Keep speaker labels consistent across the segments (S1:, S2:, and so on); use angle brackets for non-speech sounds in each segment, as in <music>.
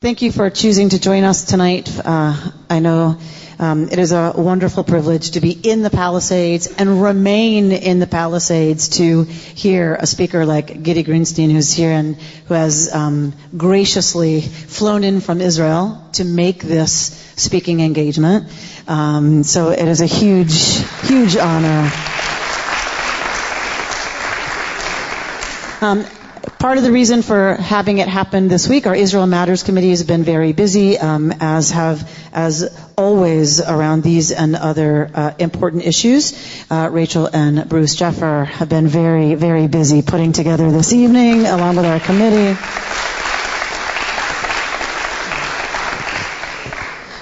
S1: Thank you for choosing to join us tonight. Uh, I know um, it is a wonderful privilege to be in the Palisades and remain in the Palisades to hear a speaker like Gidi Greenstein, who's here and who has um, graciously flown in from Israel to make this speaking engagement. Um, so it is a huge, huge honor. Part of the reason for having it happen this week, our Israel Matters Committee has been very busy, um, as have as always around these and other uh, important issues. Uh, Rachel and Bruce Jeffer have been very, very busy putting together this evening, along with our committee.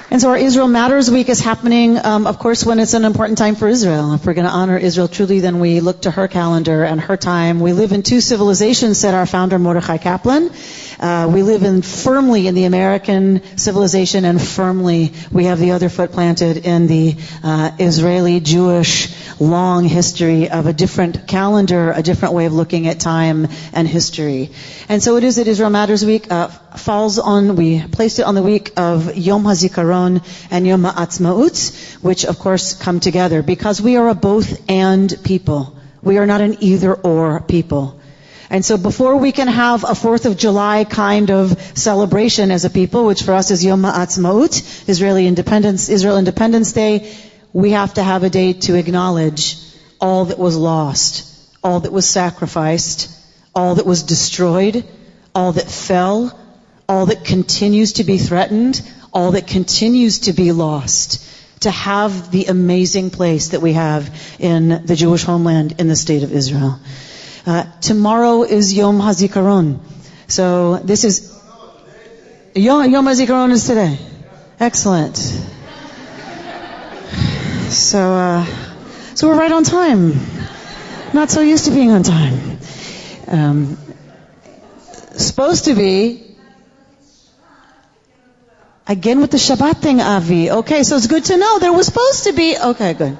S1: And so our Israel Matters Week is happening, um, of course, when it's an important time for Israel. If we're going to honor Israel truly, then we look to her calendar and her time. We live in two civilizations, said our founder Mordechai Kaplan. Uh, we live in firmly in the American civilization, and firmly we have the other foot planted in the uh, Israeli Jewish long history of a different calendar, a different way of looking at time and history. And so it is that Israel Matters Week uh, falls on. We placed it on the week of Yom HaZikaron and Yom HaAtzmaut, which of course come together because we are a both and people. We are not an either or people. And so before we can have a 4th of July kind of celebration as a people, which for us is Yom HaAtzmaut, Israeli Independence, Israel Independence Day, we have to have a day to acknowledge all that was lost, all that was sacrificed, all that was destroyed, all that fell, all that continues to be threatened, all that continues to be lost, to have the amazing place that we have in the Jewish homeland in the state of Israel. Uh, tomorrow is Yom HaZikaron. So this is Yom, Yom HaZikaron is today. Excellent. So, uh, so we're right on time. Not so used to being on time. Um, supposed to be again with the Shabbat thing, Avi. Okay, so it's good to know there was supposed to be. Okay, good.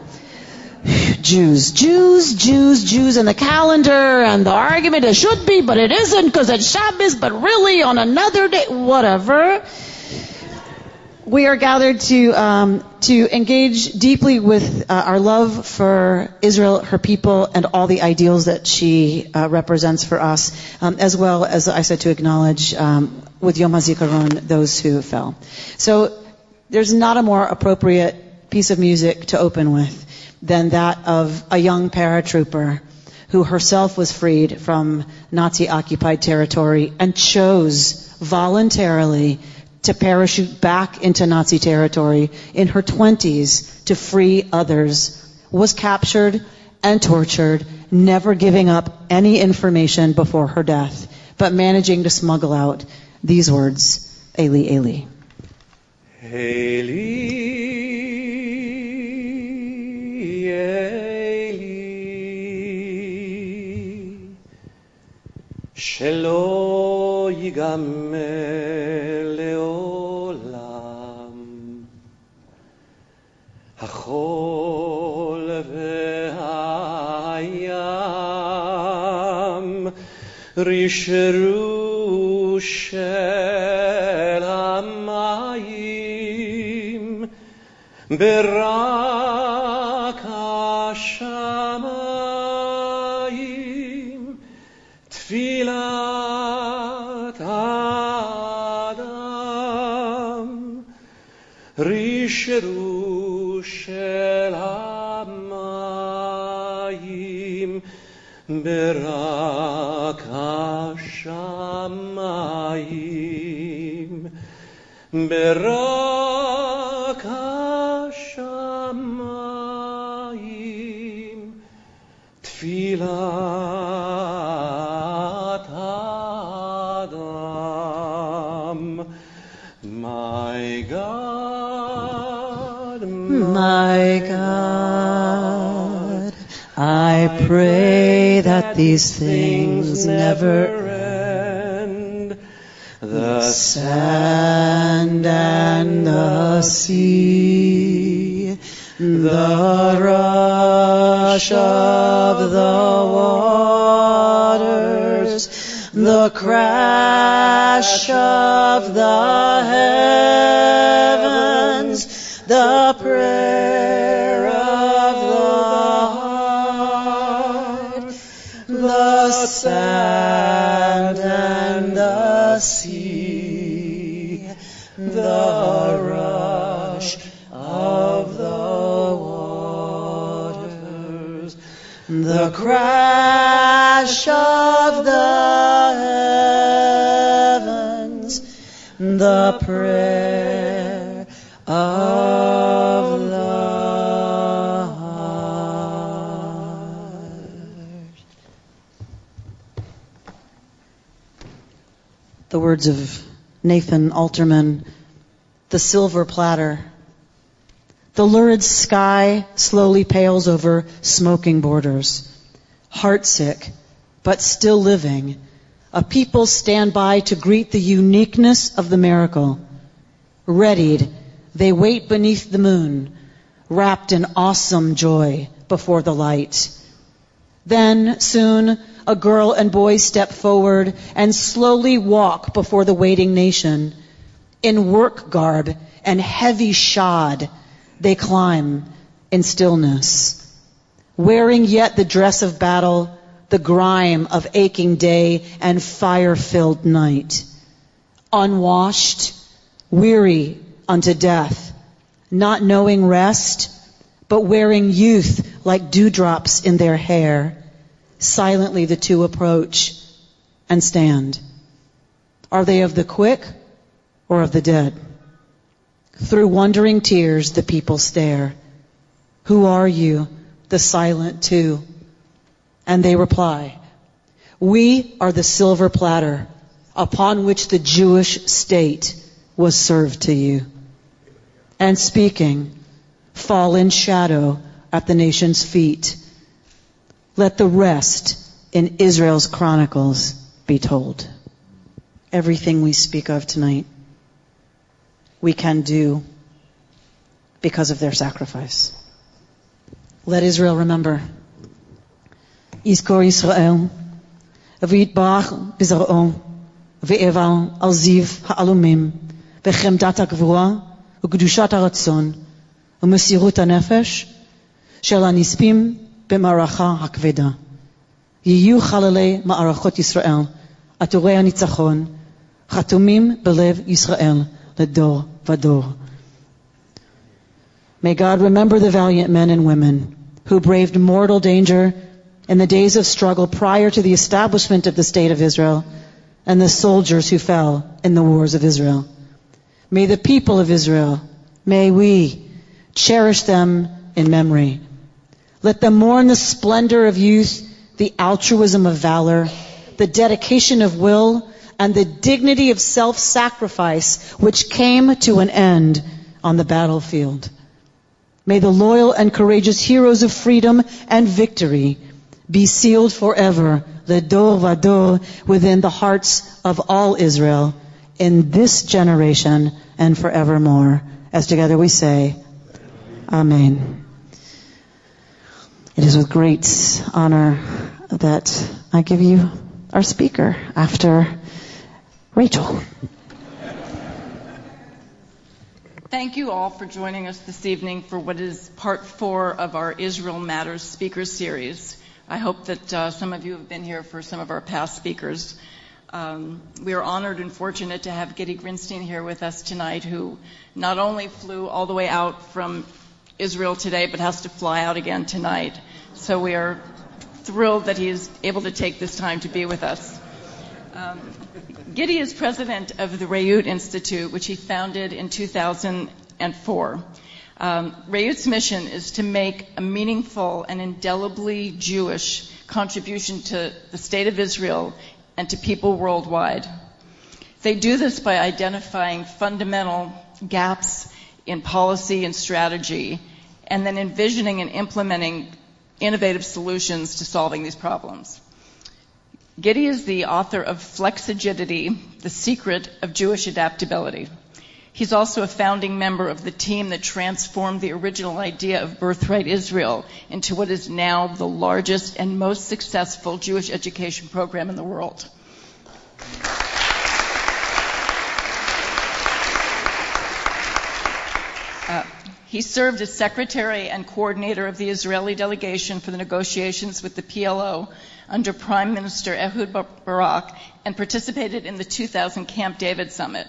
S1: Jews, Jews, Jews, Jews in the calendar and the argument it should be, but it isn't because it's Shabbos, but really on another day, whatever. We are gathered to um, to engage deeply with uh, our love for Israel, her people, and all the ideals that she uh, represents for us, um, as well as I said to acknowledge um, with Yom HaZikaron those who fell. So there's not a more appropriate piece of music to open with than that of a young paratrooper who herself was freed from Nazi occupied territory and chose voluntarily to parachute back into Nazi territory in her 20s to free others, was captured and tortured, never giving up any information before her death, but managing to smuggle out these words Eli, Eli.
S2: Eli, שלא ייגמר החול והים רשרו של המים ברק השמיים תפילת האדם רשרו של המים ברק השמיים ברק My God,
S1: I pray that these things never
S2: end. The
S1: sand and the sea, the rush of the waters, the crash of the heavens, crash of the heavens, the prayer of heart. The words of Nathan Alterman, the silver platter. The lurid sky slowly pales over smoking borders. Heartsick, but still living, a people stand by to greet the uniqueness of the miracle. Readied, they wait beneath the moon, wrapped in awesome joy before the light. Then, soon, a girl and boy step forward and slowly walk before the waiting nation. In work garb and heavy shod, they climb in stillness. Wearing yet the dress of battle, the grime of aching day and fire-filled night. Unwashed, weary unto death, not knowing rest, but wearing youth like dewdrops in their hair. Silently the two approach and stand. Are they of the quick or of the dead? Through wondering tears the people stare. Who are you, the silent too. And they reply, We are the silver platter upon which the Jewish state was served to you. And speaking, fall in shadow at the nation's feet. Let the rest in Israel's chronicles be told. Everything we speak of tonight, we can do because of their sacrifice. Let Israel remember. יזכור ישראל, ויטבח בזרעו, ואבל על זיו העלומים, וחמדת הגבורה, וקדושת הרצון, ומסירות הנפש של הנספים במערכה הכבדה. יהיו חללי מערכות ישראל, עטורי הניצחון, חתומים בלב ישראל לדור ודור. May God remember the valiant men and women who braved mortal danger in the days of struggle prior to the establishment of the state of Israel and the soldiers who fell in the wars of Israel. May the people of Israel, may we cherish them in memory. Let them mourn the splendor of youth, the altruism of valor, the dedication of will, and the dignity of self-sacrifice which came to an end on the battlefield. May the loyal and courageous heroes of freedom and victory be sealed forever, the dor vador, within the hearts of all Israel in this generation and forevermore. As together we say, Amen. It is with great honor that I give you our speaker after Rachel.
S3: Thank you all for joining us this evening for what is part four of our Israel Matters speaker series. I hope that uh, some of you have been here for some of our past speakers. Um, we are honored and fortunate to have Gidi Grinstein here with us tonight, who not only flew all the way out from Israel today, but has to fly out again tonight. So we are thrilled that he is able to take this time to be with us. Um, Gidi is president of the Reut Institute, which he founded in 2004. Um, Reut's mission is to make a meaningful and indelibly Jewish contribution to the state of Israel and to people worldwide. They do this by identifying fundamental gaps in policy and strategy and then envisioning and implementing innovative solutions to solving these problems. Gidi is the author of Flexigidity, The Secret of Jewish Adaptability. He's also a founding member of the team that transformed the original idea of Birthright Israel into what is now the largest and most successful Jewish education program in the world. Uh, he served as secretary and coordinator of the Israeli delegation for the negotiations with the PLO under Prime Minister Ehud Barak and participated in the 2000 Camp David Summit.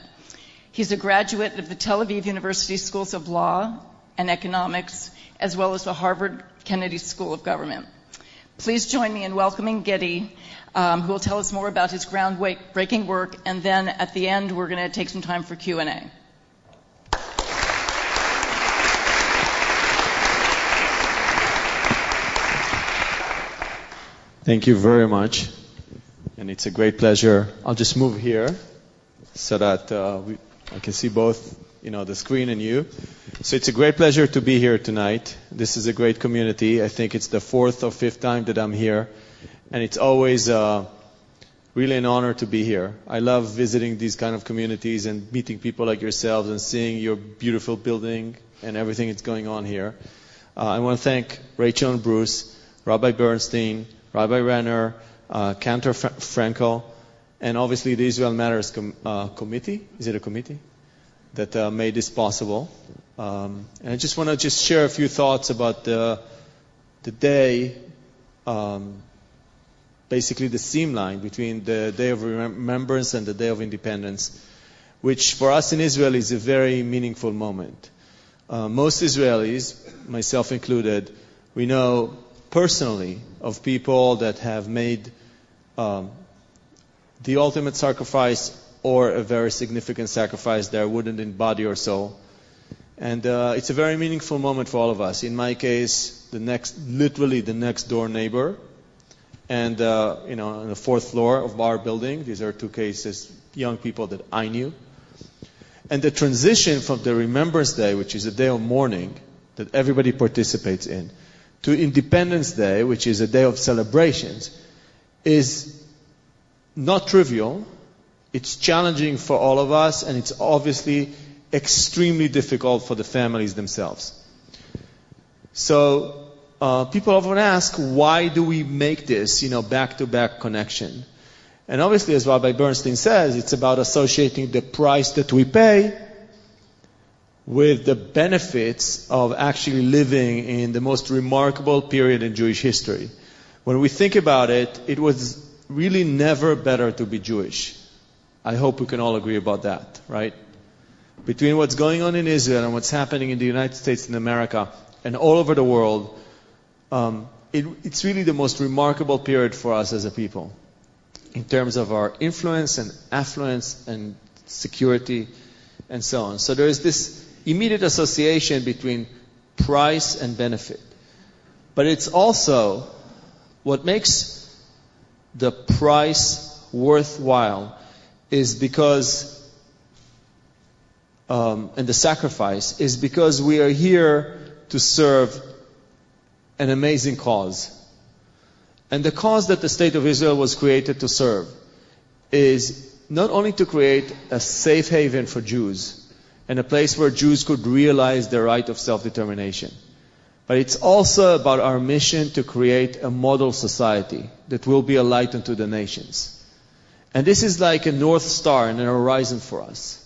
S3: He's a graduate of the Tel Aviv University Schools of Law and Economics, as well as the Harvard Kennedy School of Government. Please join me in welcoming Gidi, um, who will tell us more about his groundbreaking work, and then at the end we're going to take some time for Q&A.
S4: Thank you very much. And it's a great pleasure. I'll just move here so that uh, we, I can see both, you know, the screen and you. So it's a great pleasure to be here tonight. This is a great community. I think it's the fourth or fifth time that I'm here. And it's always uh, really an honor to be here. I love visiting these kind of communities and meeting people like yourselves and seeing your beautiful building and everything that's going on here. Uh, I want to thank Rachel and Bruce, Rabbi Bernstein, Rabbi Renner, uh, Cantor Frankel, and obviously the Israel Matters com- uh, Committee. Is it a committee? That uh, made this possible. Um, and I just want to just share a few thoughts about the, the day, um, basically the seam line between the Day of Remembrance and the Day of Independence, which for us in Israel is a very meaningful moment. Uh, most Israelis, myself included, we know personally of people that have made um, the ultimate sacrifice or a very significant sacrifice there, wouldn't in body or soul. And uh, it's a very meaningful moment for all of us. In my case, the next, literally the next door neighbor, and uh, you know, on the fourth floor of our building. These are two cases, young people that I knew. And the transition from the Remembrance Day, which is a day of mourning that everybody participates in, to Independence Day, which is a day of celebrations, is not trivial. It's challenging for all of us, and it's obviously extremely difficult for the families themselves. So, uh, people often ask, why do we make this, you know, back-to-back connection? And obviously, as Rabbi Bernstein says, it's about associating the price that we pay with the benefits of actually living in the most remarkable period in Jewish history. When we think about it, it was really never better to be Jewish. I hope we can all agree about that, right? Between what's going on in Israel and what's happening in the United States and America and all over the world, um, it, it's really the most remarkable period for us as a people in terms of our influence and affluence and security and so on. So there is this immediate association between price and benefit. But it's also what makes the price worthwhile is because, um, and the sacrifice is because we are here to serve an amazing cause. And the cause that the state of Israel was created to serve is not only to create a safe haven for Jews, and a place where Jews could realize their right of self-determination. But it's also about our mission to create a model society that will be a light unto the nations. And this is like a north star and an horizon for us.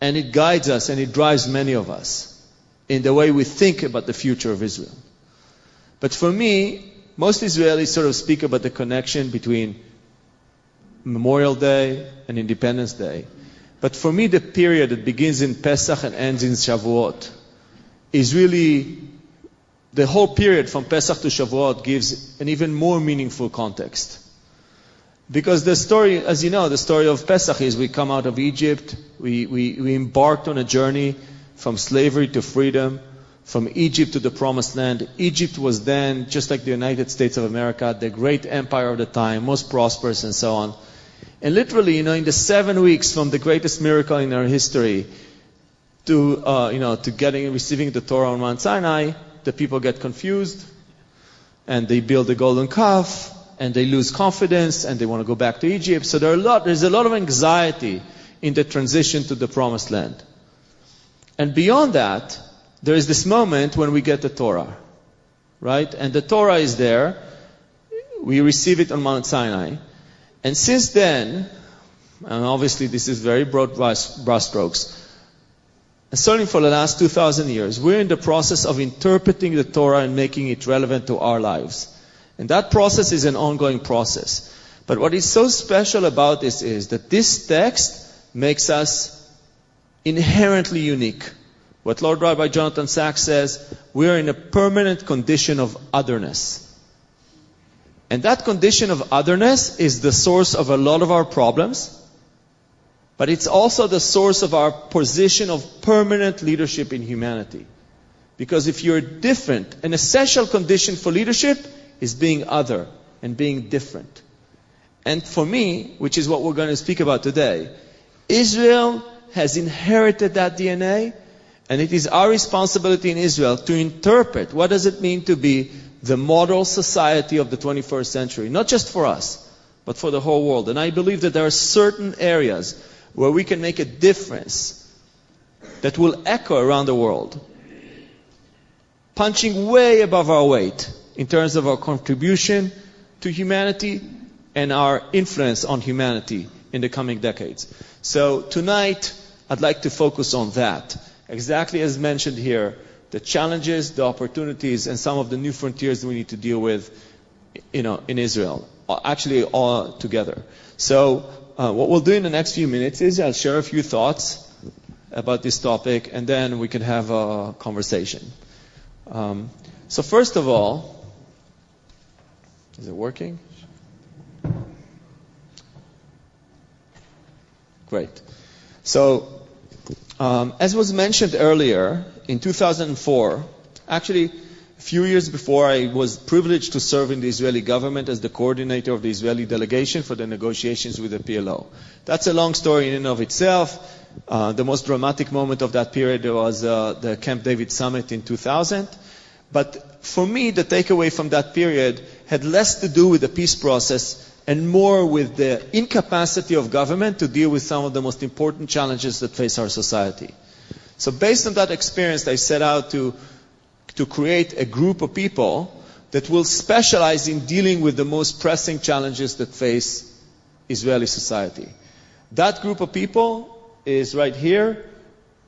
S4: And it guides us and it drives many of us in the way we think about the future of Israel. But for me, most Israelis sort of speak about the connection between Memorial Day and Independence Day. But for me, the period that begins in Pesach and ends in Shavuot is really the whole period from Pesach to Shavuot gives an even more meaningful context. Because the story, as you know, the story of Pesach is we come out of Egypt, we, we, we embarked on a journey from slavery to freedom, from Egypt to the promised land. Egypt was then, just like the United States of America, the great empire of the time, most prosperous and so on. And literally, you know, in the seven weeks from the greatest miracle in our history to, uh, you know, to getting, receiving the Torah on Mount Sinai, the people get confused and they build a golden calf and they lose confidence and they want to go back to Egypt. So there are a lot, there's a lot of anxiety in the transition to the promised land. And beyond that, there is this moment when we get the Torah, right? And the Torah is there. We receive it on Mount Sinai. And since then, and obviously this is very broad brushstrokes, and certainly for the last 2,000 years, we're in the process of interpreting the Torah and making it relevant to our lives. And that process is an ongoing process. But what is so special about this is that this text makes us inherently unique. What Lord Rabbi Jonathan Sacks says, we are in a permanent condition of otherness. And that condition of otherness is the source of a lot of our problems, but it's also the source of our position of permanent leadership in humanity. Because if you're different, an essential condition for leadership is being other and being different. And for me, which is what we're going to speak about today, Israel has inherited that DNA, and it is our responsibility in Israel to interpret what does it mean to be the model society of the 21st century, not just for us, but for the whole world. And I believe that there are certain areas where we can make a difference that will echo around the world, punching way above our weight in terms of our contribution to humanity and our influence on humanity in the coming decades. So tonight, I'd like to focus on that. Exactly as mentioned here, the challenges, the opportunities, and some of the new frontiers that we need to deal with, you know, in Israel. Actually, all together. So, uh, what we'll do in the next few minutes is I'll share a few thoughts about this topic, and then we can have a conversation. Um, so, first of all, is it working? Great. So, um, as was mentioned earlier, in 2004, actually a few years before, I was privileged to serve in the Israeli government as the coordinator of the Israeli delegation for the negotiations with the PLO. That's a long story in and of itself. Uh, the most dramatic moment of that period was uh, the Camp David summit in 2000. But for me, the takeaway from that period had less to do with the peace process and more with the incapacity of government to deal with some of the most important challenges that face our society. So based on that experience, I set out to, to create a group of people that will specialize in dealing with the most pressing challenges that face Israeli society. That group of people is right here.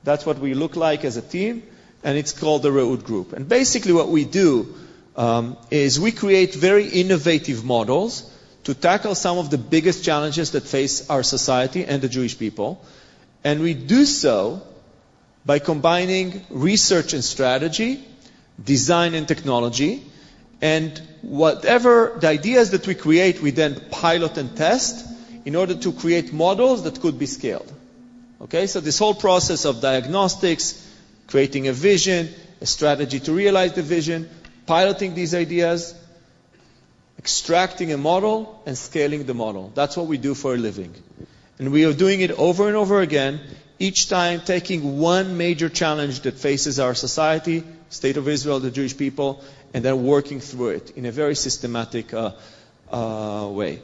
S4: That's what we look like as a team, and it's called the Reut Group. And basically what we do um, is we create very innovative models to tackle some of the biggest challenges that face our society and the Jewish people. And we do so by combining research and strategy, design and technology, and whatever the ideas that we create, we then pilot and test in order to create models that could be scaled. Okay, so this whole process of diagnostics, creating a vision, a strategy to realize the vision, piloting these ideas, extracting a model and scaling the model. That's what we do for a living. And we are doing it over and over again, each time taking one major challenge that faces our society, state of Israel, the Jewish people, and then working through it in a very systematic uh, uh, way.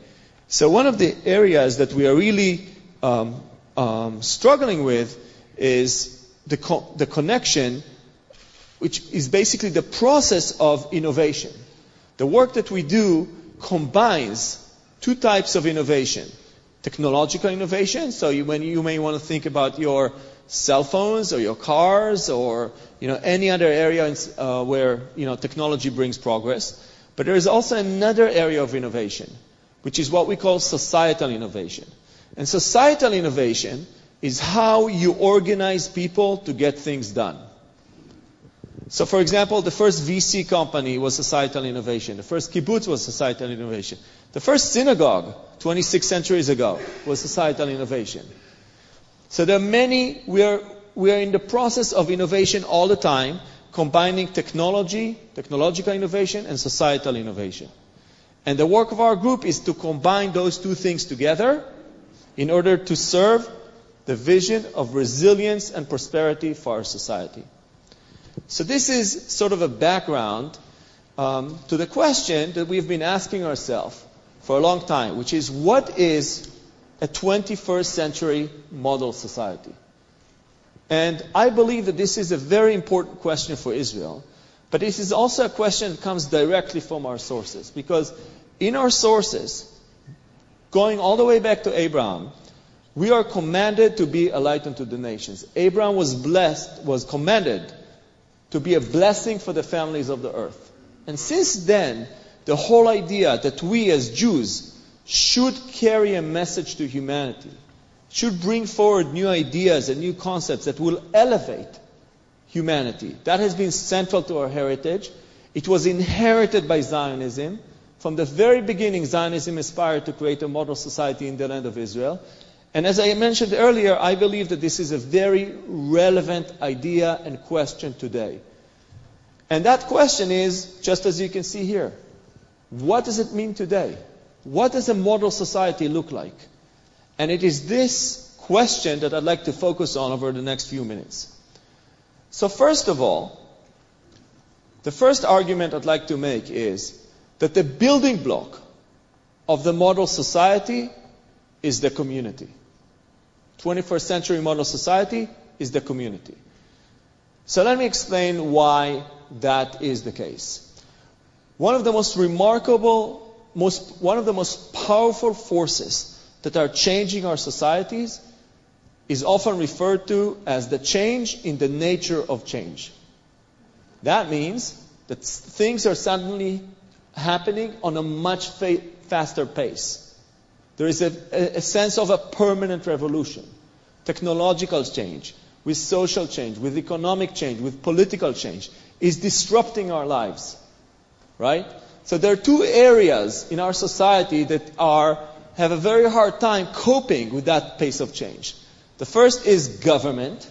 S4: So one of the areas that we are really um, um, struggling with is the, co- the connection, which is basically the process of innovation. The work that we do combines two types of innovation. Technological innovation, so you, when you may want to think about your cell phones or your cars or you know any other area uh, where you know technology brings progress. But there is also another area of innovation, which is what we call societal innovation. And societal innovation is how you organize people to get things done. So, for example, the first VC company was societal innovation. The first kibbutz was societal innovation. The first synagogue, 26 centuries ago, was societal innovation. So there are many, we are, we are in the process of innovation all the time, combining technology, technological innovation, and societal innovation. And the work of our group is to combine those two things together in order to serve the vision of resilience and prosperity for our society. So this is sort of a background um, to the question that we've been asking ourselves for a long time, which is what is a 21st century model society? And I believe that this is a very important question for Israel, but this is also a question that comes directly from our sources, because in our sources, going all the way back to Abraham, We are commanded to be a light unto the nations. Abraham was blessed, was commanded to be a blessing for the families of the earth. And since then, the whole idea that we as Jews should carry a message to humanity, should bring forward new ideas and new concepts that will elevate humanity. That has been central to our heritage. It was inherited by Zionism. From the very beginning, Zionism aspired to create a model society in the land of Israel. And as I mentioned earlier, I believe that this is a very relevant idea and question today. And that question is, just as you can see here, what does it mean today? What does a model society look like? And it is this question that I'd like to focus on over the next few minutes. So first of all, the first argument I'd like to make is that the building block of the model society is the community. 21st century model society is the community. So let me explain why that is the case. One of the most remarkable, most, one of the most powerful forces that are changing our societies is often referred to as the change in the nature of change. That means that things are suddenly happening on a much fa- faster pace. There is a, a, sense of a permanent revolution, technological change, with social change, with economic change, with political change, is disrupting our lives. Right? So there are two areas in our society that are, have a very hard time coping with that pace of change. The first is government.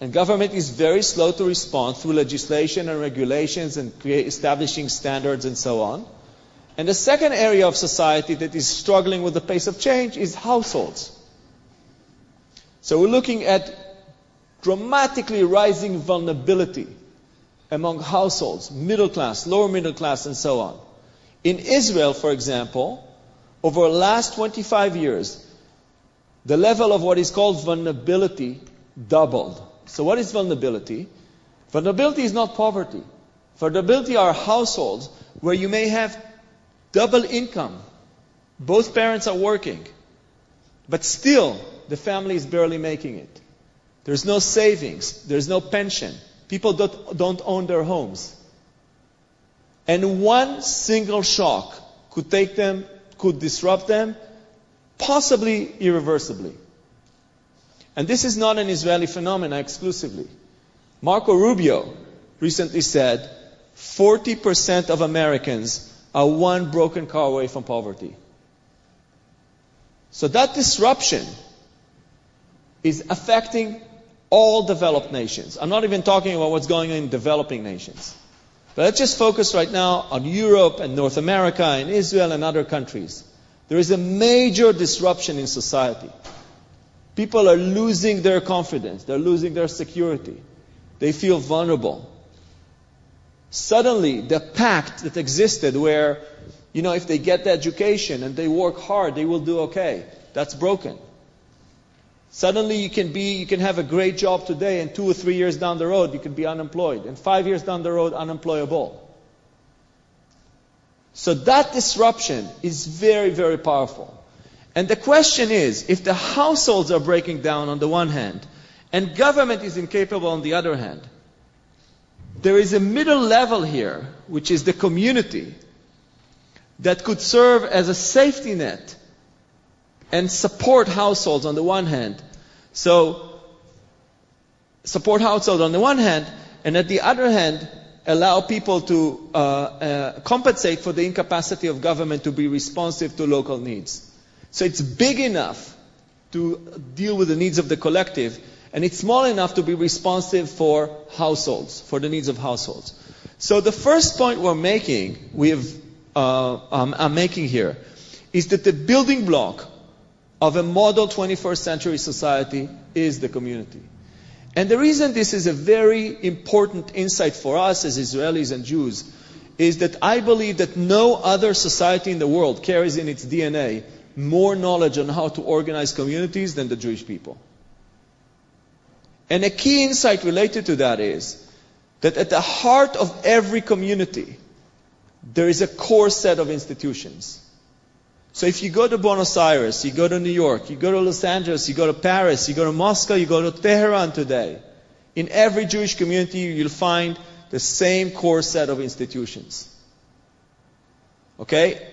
S4: And government is very slow to respond through legislation and regulations and create, establishing standards and so on. And the second area of society that is struggling with the pace of change is households. So we're looking at dramatically rising vulnerability among households, middle class, lower middle class, and so on. In Israel, for example, over the last 25 years, the level of what is called vulnerability doubled. So what is vulnerability? Vulnerability is not poverty. Vulnerability are households where you may have double income. Both parents are working. But still, the family is barely making it. There's no savings. There's no pension. People don't, don't own their homes. And one single shock could take them, could disrupt them, possibly irreversibly. And this is not an Israeli phenomenon exclusively. Marco Rubio recently said 40% of Americans are one broken car away from poverty. So that disruption is affecting all developed nations. I'm not even talking about what's going on in developing nations. But let's just focus right now on Europe and North America and Israel and other countries. There is a major disruption in society. People are losing their confidence. They're losing their security. They feel vulnerable. Suddenly, the pact that existed where, you know, if they get the education and they work hard, they will do okay, that's broken. Suddenly you can be, you can have a great job today and two or three years down the road you can be unemployed and five years down the road unemployable. So that disruption is very, very powerful. And the question is, if the households are breaking down on the one hand and government is incapable on the other hand, there is a middle level here, which is the community, that could serve as a safety net and support households on the one hand. So, support households on the one hand, and at the other hand, allow people to uh, uh, compensate for the incapacity of government to be responsive to local needs. So it's big enough to deal with the needs of the collective, and it's small enough to be responsive for households, for the needs of households. So the first point we're making, we have, uh, um, I'm making here, is that the building block of a model 21st century society is the community. And the reason this is a very important insight for us as Israelis and Jews is that I believe that no other society in the world carries in its DNA more knowledge on how to organize communities than the Jewish people. And a key insight related to that is that at the heart of every community, there is a core set of institutions. So if you go to Buenos Aires, you go to New York, you go to Los Angeles, you go to Paris, you go to Moscow, you go to Tehran today, in every Jewish community you'll find the same core set of institutions. Okay?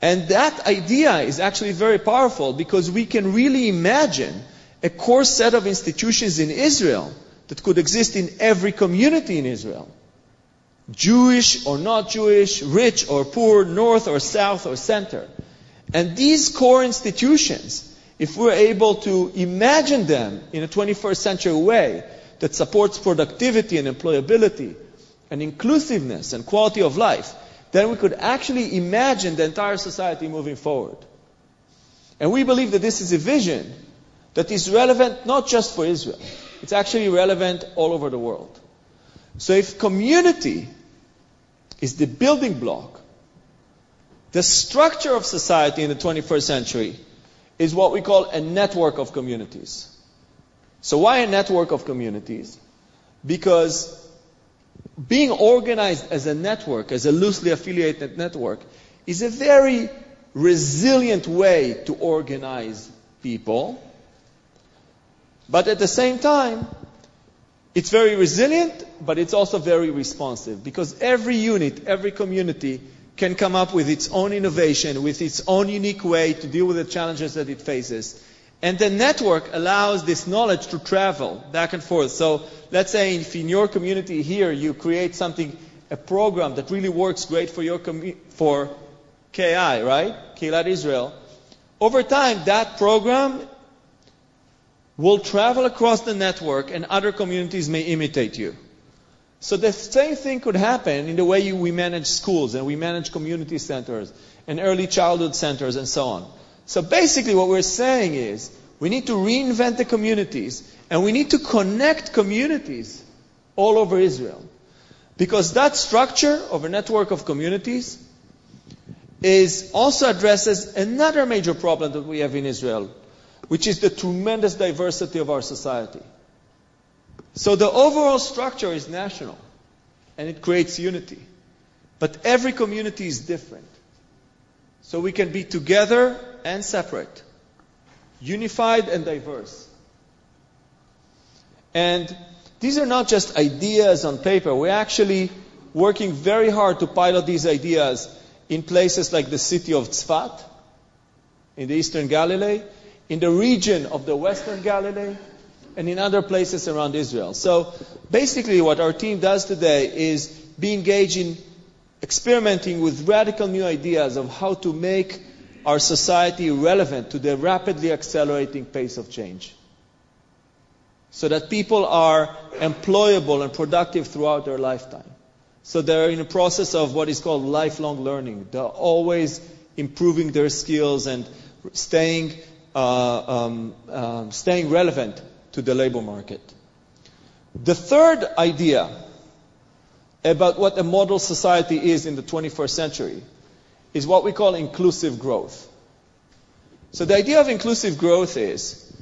S4: And that idea is actually very powerful because we can really imagine a core set of institutions in Israel that could exist in every community in Israel. Jewish or not Jewish, rich or poor, north or south or center. And these core institutions, if we're able to imagine them in a 21st century way that supports productivity and employability and inclusiveness and quality of life, then we could actually imagine the entire society moving forward. And we believe that this is a vision that is relevant not just for Israel, it's actually relevant all over the world. So if community is the building block, the structure of society in the 21st century is what we call a network of communities. So why a network of communities? Because being organized as a network, as a loosely affiliated network, is a very resilient way to organize people. But at the same time, it's very resilient, but it's also very responsive because every unit, every community can come up with its own innovation, with its own unique way to deal with the challenges that it faces. And the network allows this knowledge to travel back and forth. So let's say if in your community here you create something, a program that really works great for your commu- for KI, right? Kehillat Israel. Over time, that program will travel across the network and other communities may imitate you. So the same thing could happen in the way you, we manage schools and we manage community centers and early childhood centers and so on. So basically what we're saying is we need to reinvent the communities and we need to connect communities all over Israel. Because that structure of a network of communities is also addresses another major problem that we have in Israel, which is the tremendous diversity of our society. So the overall structure is national and it creates unity. But every community is different. So we can be together and separate, unified and diverse. And these are not just ideas on paper. We're actually working very hard to pilot these ideas in places like the city of Tzfat, in the eastern Galilee, in the region of the western Galilee, and in other places around Israel. So basically what our team does today is be engaged in experimenting with radical new ideas of how to make our society relevant to the rapidly accelerating pace of change. So that people are employable and productive throughout their lifetime. So they're in a process of what is called lifelong learning. They're always improving their skills and staying, uh, um, uh, staying relevant to the labor market. The third idea about what a model society is in the 21st century is what we call inclusive growth. So the idea of inclusive growth is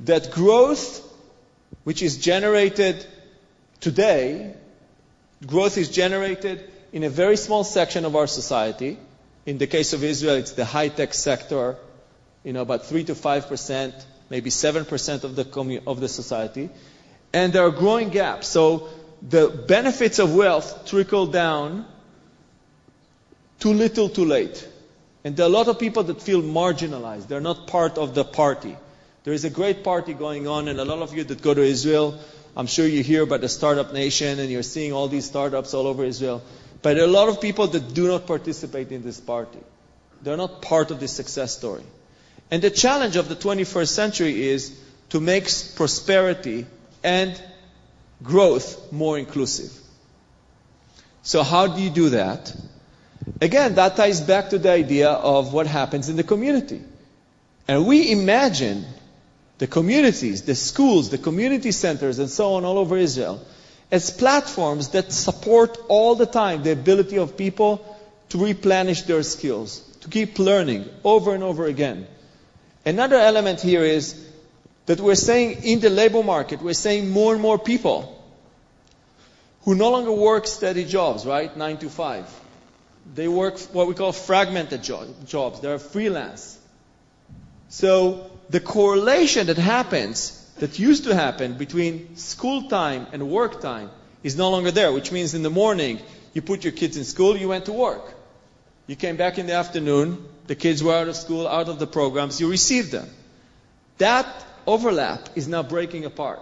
S4: that growth, which is generated today, growth is generated in a very small section of our society. In the case of Israel, it's the high-tech sector, you know, about 3 to 5 percent maybe 7% of the, commu- of the society. And there are growing gaps. So the benefits of wealth trickle down too little, too late. And there are a lot of people that feel marginalized. They're not part of the party. There is a great party going on, and a lot of you that go to Israel, I'm sure you hear about the startup nation, and you're seeing all these startups all over Israel. But there are a lot of people that do not participate in this party. They're not part of this success story. And the challenge of the 21st century is to make prosperity and growth more inclusive. So how do you do that? Again, that ties back to the idea of what happens in the community. And we imagine the communities, the schools, the community centers, and so on all over Israel as platforms that support all the time the ability of people to replenish their skills, to keep learning over and over again. Another element here is that we're saying in the labor market, we're saying more and more people who no longer work steady jobs, right? Nine to five. They work what we call fragmented jo- jobs. They're freelance. So the correlation that happens, that used to happen between school time and work time is no longer there, which means in the morning you put your kids in school, you went to work. You came back in the afternoon, the kids were out of school, out of the programs, you received them. That overlap is now breaking apart.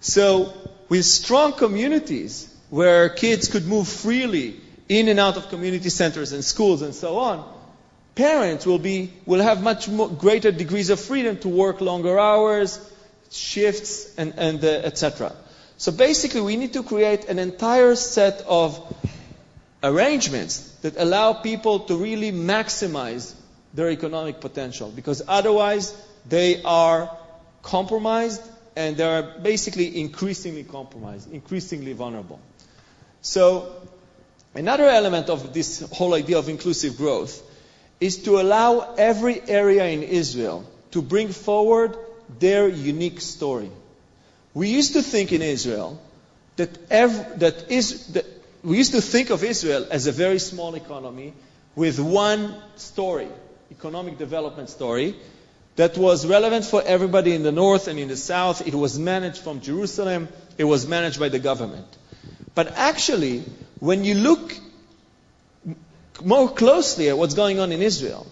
S4: So, with strong communities where kids could move freely in and out of community centers and schools and so on, parents will be will have much more, greater degrees of freedom to work longer hours, shifts, and, and uh, etc. So basically, we need to create an entire set of arrangements that allow people to really maximize their economic potential, because otherwise they are compromised and they are basically increasingly compromised, increasingly vulnerable. So, another element of this whole idea of inclusive growth is to allow every area in Israel to bring forward their unique story. We used to think in Israel that, ev- that, is, that we used to think of Israel as a very small economy with one story, economic development story, that was relevant for everybody in the north and in the south. It was managed from Jerusalem. It was managed by the government. But actually, when you look more closely at what's going on in Israel,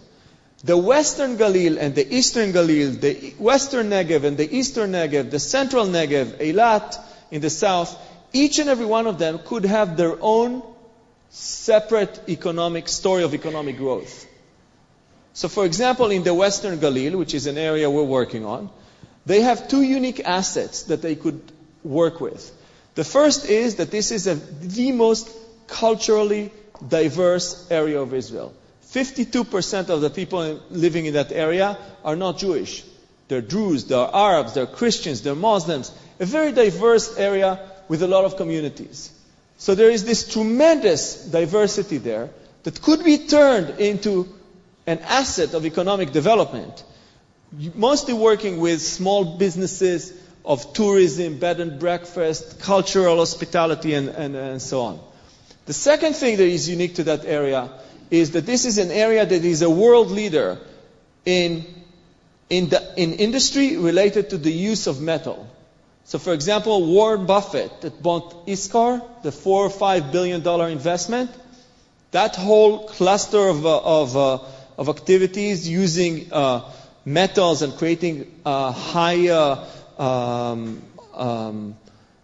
S4: the western Galil and the eastern Galil, the western Negev and the eastern Negev, the central Negev, Eilat in the south, each and every one of them could have their own separate economic story of economic growth. So, for example, in the western Galil, which is an area we're working on, they have two unique assets that they could work with. The first is that this is a, the most culturally diverse area of Israel. 52% of the people living in that area are not Jewish. They're Druze, they're Arabs, they're Christians, they're Muslims. A very diverse area with a lot of communities. So there is this tremendous diversity there that could be turned into an asset of economic development. Mostly working with small businesses of tourism, bed and breakfast, cultural hospitality, and, and, and so on. The second thing that is unique to that area is that this is an area that is a world leader in, in, the, in industry related to the use of metal. So, for example, Warren Buffett that bought Iscar, the four or five billion dollar investment, that whole cluster of, uh, of, uh, of activities using uh, metals and creating uh, high, um, um,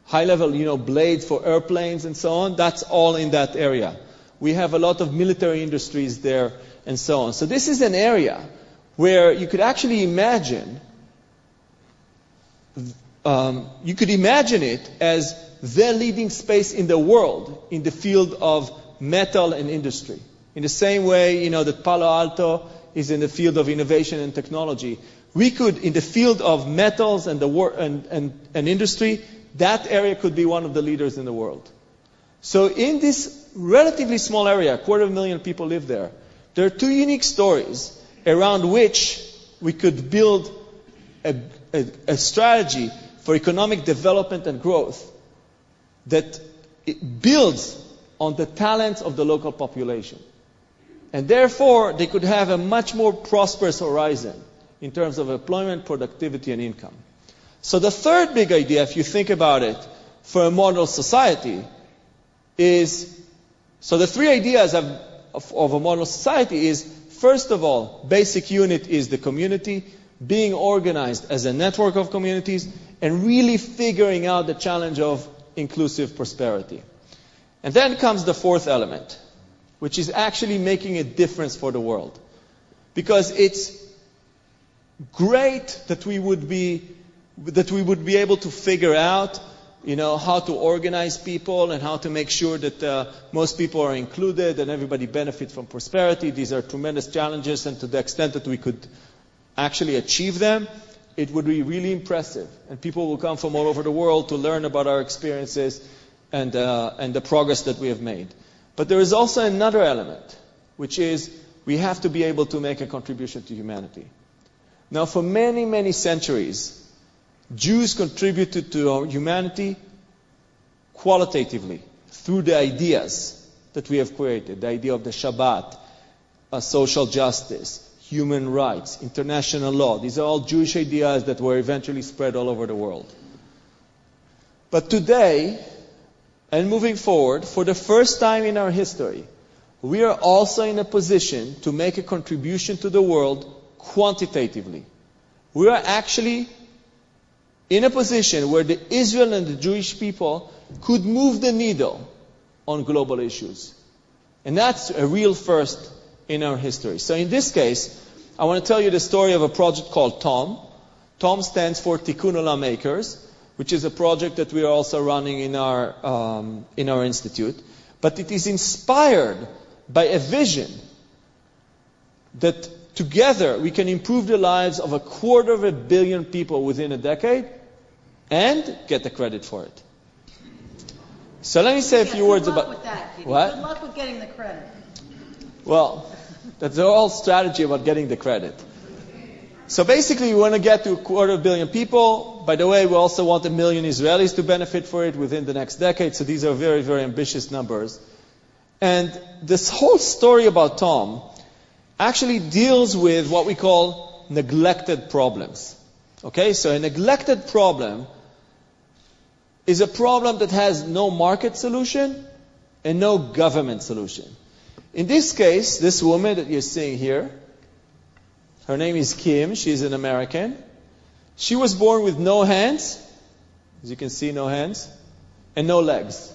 S4: high level, you know, blades for airplanes and so on, that's all in that area. We have a lot of military industries there and so on. So this is an area where you could actually imagine um, you could imagine it as the leading space in the world in the field of metal and industry. In the same way, you know, that Palo Alto is in the field of innovation and technology. We could, in the field of metals and, the wor- and, and, and industry, that area could be one of the leaders in the world. So in this relatively small area, a quarter of a million people live there, there are two unique stories around which we could build a, a, a strategy for economic development and growth that builds on the talents of the local population. And therefore, they could have a much more prosperous horizon in terms of employment, productivity, and income. So the third big idea, if you think about it, for a model society is, so the three ideas of, of, of a model society is, first of all, basic unit is the community, being organized as a network of communities, and really figuring out the challenge of inclusive prosperity. And then comes the fourth element, which is actually making a difference for the world. Because it's great that we would be that we would be able to figure out you know how to organize people and how to make sure that uh, most people are included and everybody benefits from prosperity these are tremendous challenges and to the extent that we could actually achieve them it would be really impressive. And people will come from all over the world to learn about our experiences and, uh, and the progress that we have made. But there is also another element which is we have to be able to make a contribution to humanity. Now for many many centuries Jews contributed to our humanity qualitatively through the ideas that we have created. The idea of the Shabbat, social justice, human rights, international law. These are all Jewish ideas that were eventually spread all over the world. But today, and moving forward, for the first time in our history, we are also in a position to make a contribution to the world quantitatively. We are actually in a position where the Israel and the Jewish people could move the needle on global issues. And that's a real first in our history. So in this case, I want to tell you the story of a project called TOM. TOM stands for Tikkun Olam Makers, which is a project that we are also running in our, um, in our institute. But it is inspired by a vision that together we can improve the lives of a quarter of a billion people within a decade and get the credit for it. So let me say a few
S1: Good
S4: words
S1: luck
S4: about
S1: with that,
S4: what.
S1: Good luck with getting the credit.
S4: Well, that's whole strategy about getting the credit. So basically, we want to get to a quarter of a billion people. By the way, we also want a million Israelis to benefit for it within the next decade. So these are very, very ambitious numbers. And this whole story about Tom actually deals with what we call neglected problems. Okay, so a neglected problem is a problem that has no market solution and no government solution. In this case, this woman that you're seeing here, her name is Kim, she's an American. She was born with no hands, as you can see, no hands, and no legs.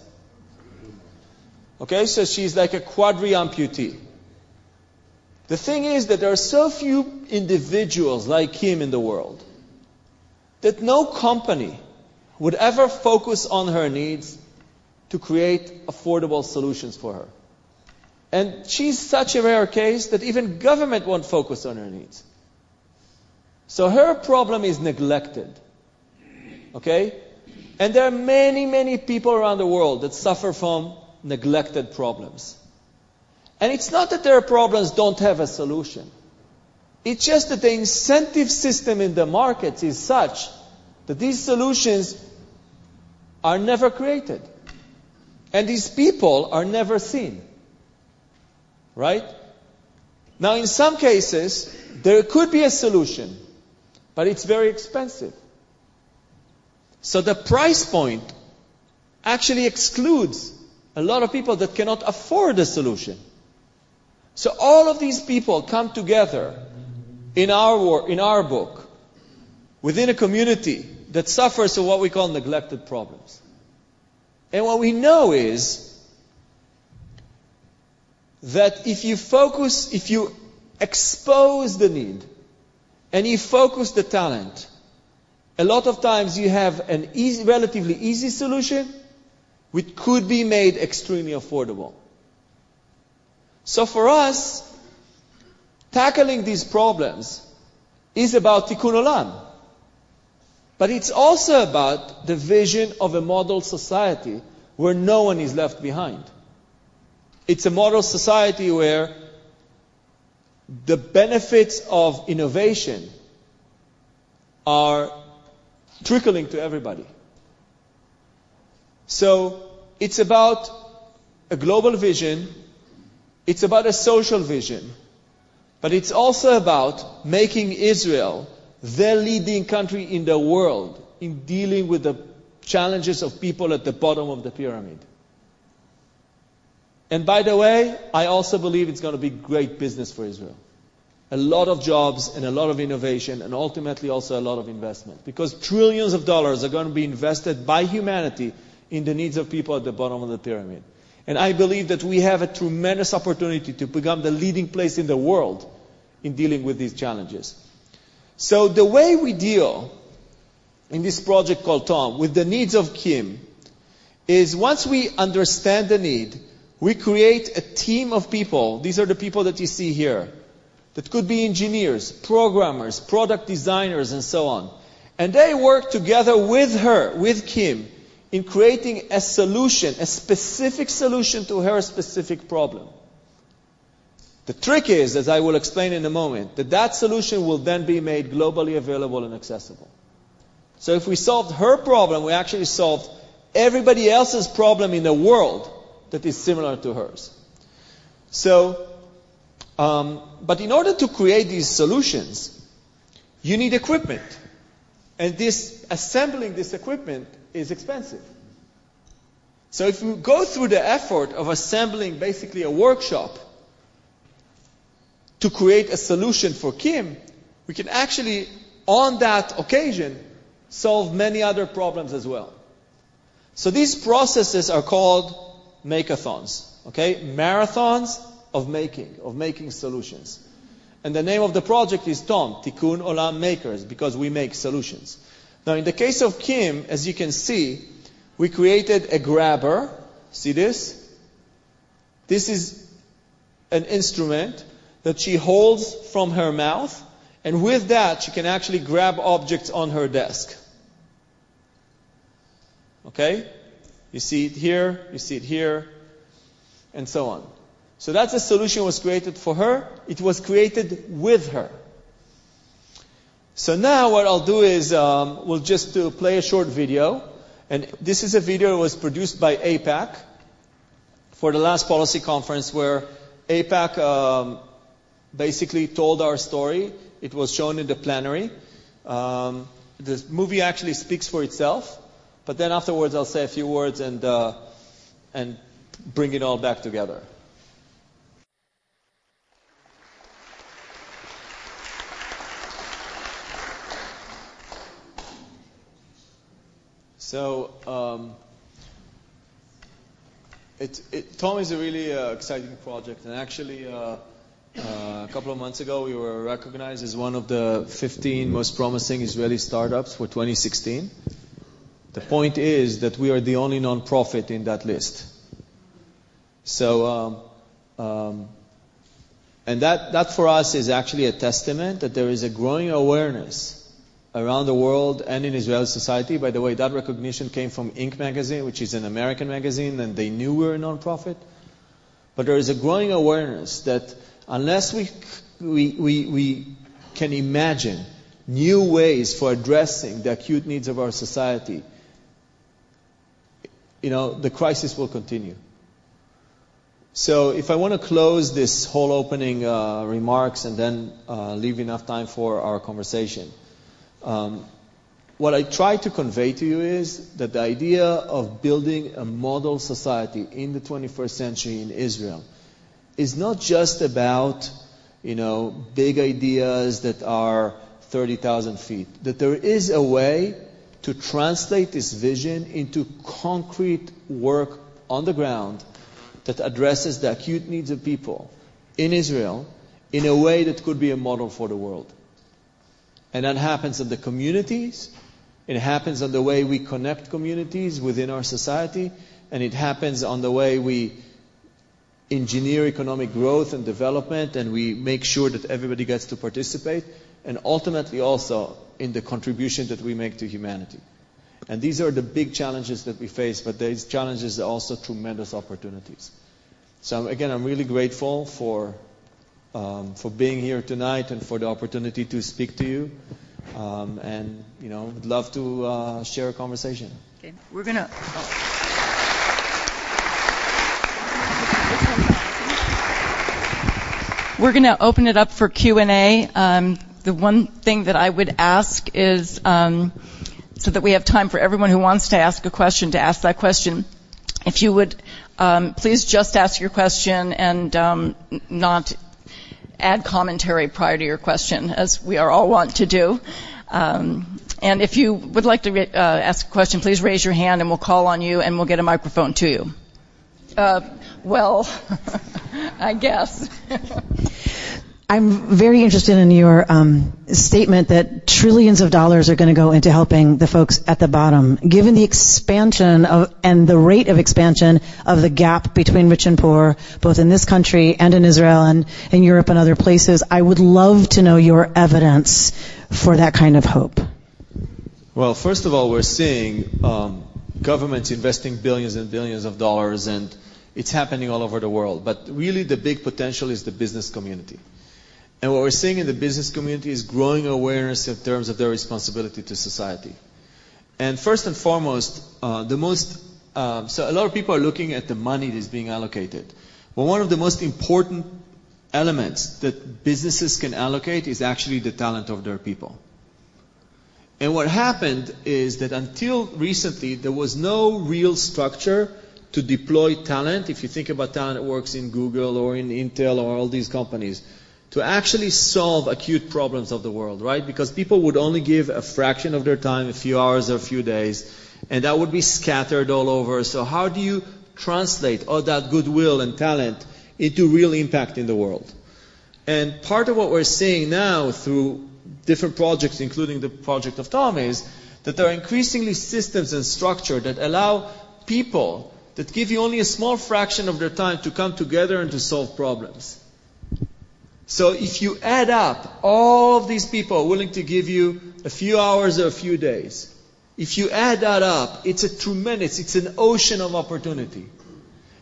S4: Okay, so she's like a quadri amputee. The thing is that there are so few individuals like Kim in the world that no company would ever focus on her needs to create affordable solutions for her. And she's such a rare case that even government won't focus on her needs. So her problem is neglected. Okay? And there are many, many people around the world that suffer from neglected problems. And it's not that their problems don't have a solution. It's just that the incentive system in the markets is such that these solutions are never created. And these people are never seen. Right? Now, in some cases, there could be a solution, but it's very expensive. So the price point actually excludes a lot of people that cannot afford a solution. So all of these people come together in our work, in our book, within a community that suffers from what we call neglected problems. And what we know is that if you focus, if you expose the need and you focus the talent, a lot of times you have an easy, relatively easy solution which could be made extremely affordable. So for us, tackling these problems is about tikkun olam. But it's also about the vision of a model society where no one is left behind. It's a model society where the benefits of innovation are trickling to everybody. So it's about a global vision, it's about a social vision, but it's also about making Israel the leading country in the world in dealing with the challenges of people at the bottom of the pyramid. And by the way, I also believe it's going to be great business for Israel. A lot of jobs and a lot of innovation and ultimately also a lot of investment. Because trillions of dollars are going to be invested by humanity in the needs of people at the bottom of the pyramid. And I believe that we have a tremendous opportunity to become the leading place in the world in dealing with these challenges. So the way we deal in this project called Tom with the needs of Kim is once we understand the need, we create a team of people. These are the people that you see here. That could be engineers, programmers, product designers, and so on. And they work together with her, with Kim, in creating a solution, a specific solution to her specific problem. The trick is, as I will explain in a moment, that that solution will then be made globally available and accessible. So if we solved her problem, we actually solved everybody else's problem in the world that is similar to hers. So, um, but in order to create these solutions, you need equipment. And this, assembling this equipment is expensive. So if we go through the effort of assembling basically a workshop to create a solution for Kim, we can actually, on that occasion, solve many other problems as well. So these processes are called makeathons. Okay? Marathons of making, of making solutions. And the name of the project is TOM, Tikkun Olam Makers, because we make solutions. Now, in the case of Kim, as you can see, we created a grabber. See this? This is an instrument that she holds from her mouth, and with that, she can actually grab objects on her desk. Okay? You see it here, you see it here, and so on. So that's a solution was created for her. It was created with her. So now what I'll do is um, we'll just play a short video. And this is a video that was produced by AIPAC for the last policy conference where AIPAC um, basically told our story. It was shown in the plenary. Um, the movie actually speaks for itself. But then afterwards I'll say a few words and, uh, and bring it all back together. So, um, it, it, Tom is a really uh, exciting project, and actually, uh, uh, a couple of months ago, we were recognized as one of the 15 most promising Israeli startups for 2016. The point is that we are the only nonprofit in that list. So, um, um, and that, that for us is actually a testament that there is a growing awareness around the world and in Israeli society. By the way, that recognition came from Inc. magazine, which is an American magazine, and they knew we were a nonprofit. But there is a growing awareness that unless we, we, we, we can imagine new ways for addressing the acute needs of our society, you know, the crisis will continue. So if I want to close this whole opening uh, remarks and then uh, leave enough time for our conversation, um, what I try to convey to you is that the idea of building a model society in the 21st century in Israel is not just about, you know, big ideas that are 30,000 feet. That there is a way to translate this vision into concrete work on the ground that addresses the acute needs of people in Israel in a way that could be a model for the world. And that happens in the communities. It happens on the way we connect communities within our society. And it happens on the way we engineer economic growth and development and we make sure that everybody gets to participate. And ultimately also in the contribution that we make to humanity. And these are the big challenges that we face, but these challenges are also tremendous opportunities. So again, I'm really grateful for um, for being here tonight and for the opportunity to speak to you. Um, and you know, would love to uh, share a conversation.
S3: Okay, we're gonna. Oh. We're going to open it up for Q&A. Um, the one thing that I would ask is, um, so that we have time for everyone who wants to ask a question to ask that question. If you would um, please just ask your question and um, not add commentary prior to your question, as we are all want to do. And if you would like to uh, ask a question, please raise your hand and we'll call on you and we'll get a microphone to you. Uh, well, <laughs> I guess. <laughs>
S1: I'm very interested in your um, statement that trillions of dollars are going to go into helping the folks at the bottom. Given the expansion of and the rate of expansion of the gap between rich and poor, both in this country and in Israel and in Europe and other places, I would love to know your evidence for that kind of hope.
S4: Well, first of all, we're seeing um, governments investing billions and billions of dollars, and it's happening all over the world. But really, the big potential is the business community. And what we're seeing in the business community is growing awareness in terms of their responsibility to society. And first and foremost, uh, the most um, so a lot of people are looking at the money that's being allocated. But one of the most important elements that businesses can allocate is actually the talent of their people. And what happened is that until recently, there was no real structure to deploy talent. If you think about talent that works in Google or in Intel or all these companies, to actually solve acute problems of the world, right? Because people would only give a fraction of their time, a few hours or a few days, and that would be scattered all over. So how do you translate all that goodwill and talent into real impact in the world? And part of what we're seeing now through different projects, including the project of Tom, is that there are increasingly systems and structure that allow people that give you only a small fraction of their time to come together and to solve problems. So if you add up all of these people willing to give you a few hours or a few days, if you add that up, it's a tremendous, it's an ocean of opportunity.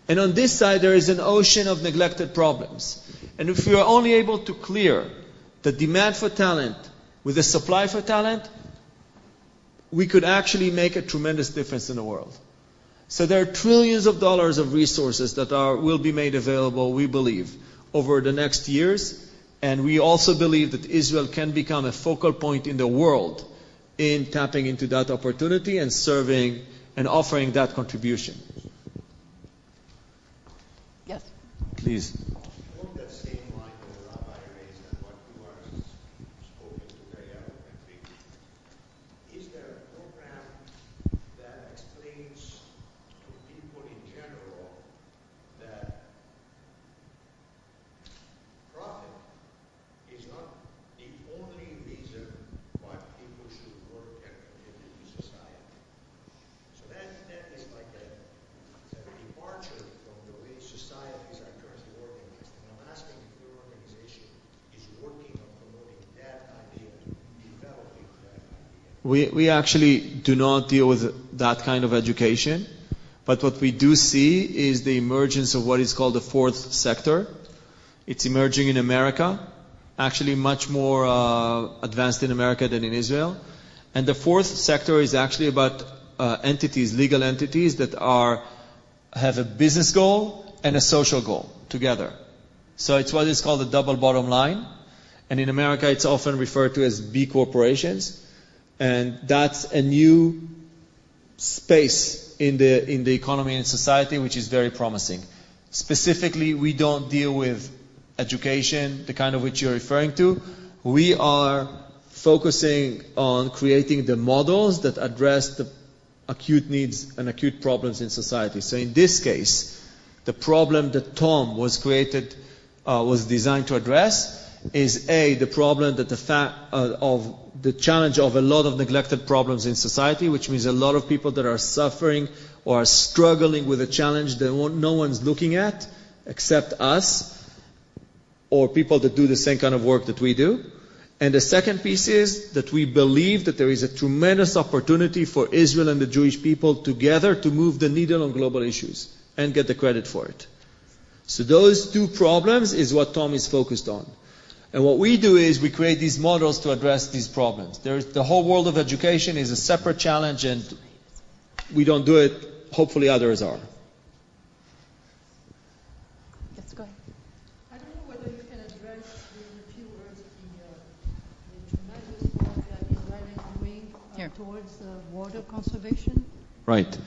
S4: And on this side, there is an ocean of neglected problems. And if we are only able to clear the demand for talent with the supply for talent, we could actually make a tremendous difference in the world. So there are trillions of dollars of resources that are, will be made available, we believe, over the next years. And we also believe that Israel can become a focal point in the world in tapping into that opportunity and serving and offering that contribution.
S3: Yes.
S4: Please.
S5: Along that same line that the rabbi raised and what you are spoken to very eloquently, is there a program that explains to people in general that profit is not the only reason why people should work and contribute to society? So that, that is like a, a departure from the way societies are currently organized. And I'm asking if your organization is working on promoting that idea, developing that idea.
S4: We, we actually do not deal with that kind of education. But what we do see is the emergence of what is called the fourth sector. It's emerging in America, actually much more uh, advanced in America than in Israel. And the fourth sector is actually about uh, entities, legal entities that are have a business goal and a social goal together. So it's what is called the double bottom line. And in America, it's often referred to as B corporations. And that's a new space in the, in the economy and society, which is very promising. Specifically, we don't deal with education, the kind of which you're referring to. We are focusing on creating the models that address the acute needs and acute problems in society. So in this case, the problem that Tom was created, uh, was designed to address is A, the problem that the fact uh, of the challenge of a lot of neglected problems in society, which means a lot of people that are suffering or are struggling with a challenge that no one's looking at except us or people that do the same kind of work that we do. And the second piece is that we believe that there is a tremendous opportunity for Israel and the Jewish people together to move the needle on global issues and get the credit for it. So those two problems is what Tom is focused on. And what we do is we create these models to address these problems. There's, the whole world of education is a separate challenge and we don't do it. Hopefully others are.
S3: Yes, go ahead.
S6: I don't know whether you can address in a few words the, uh, the tremendous work that Israel is doing uh, towards uh, water conservation.
S4: Right.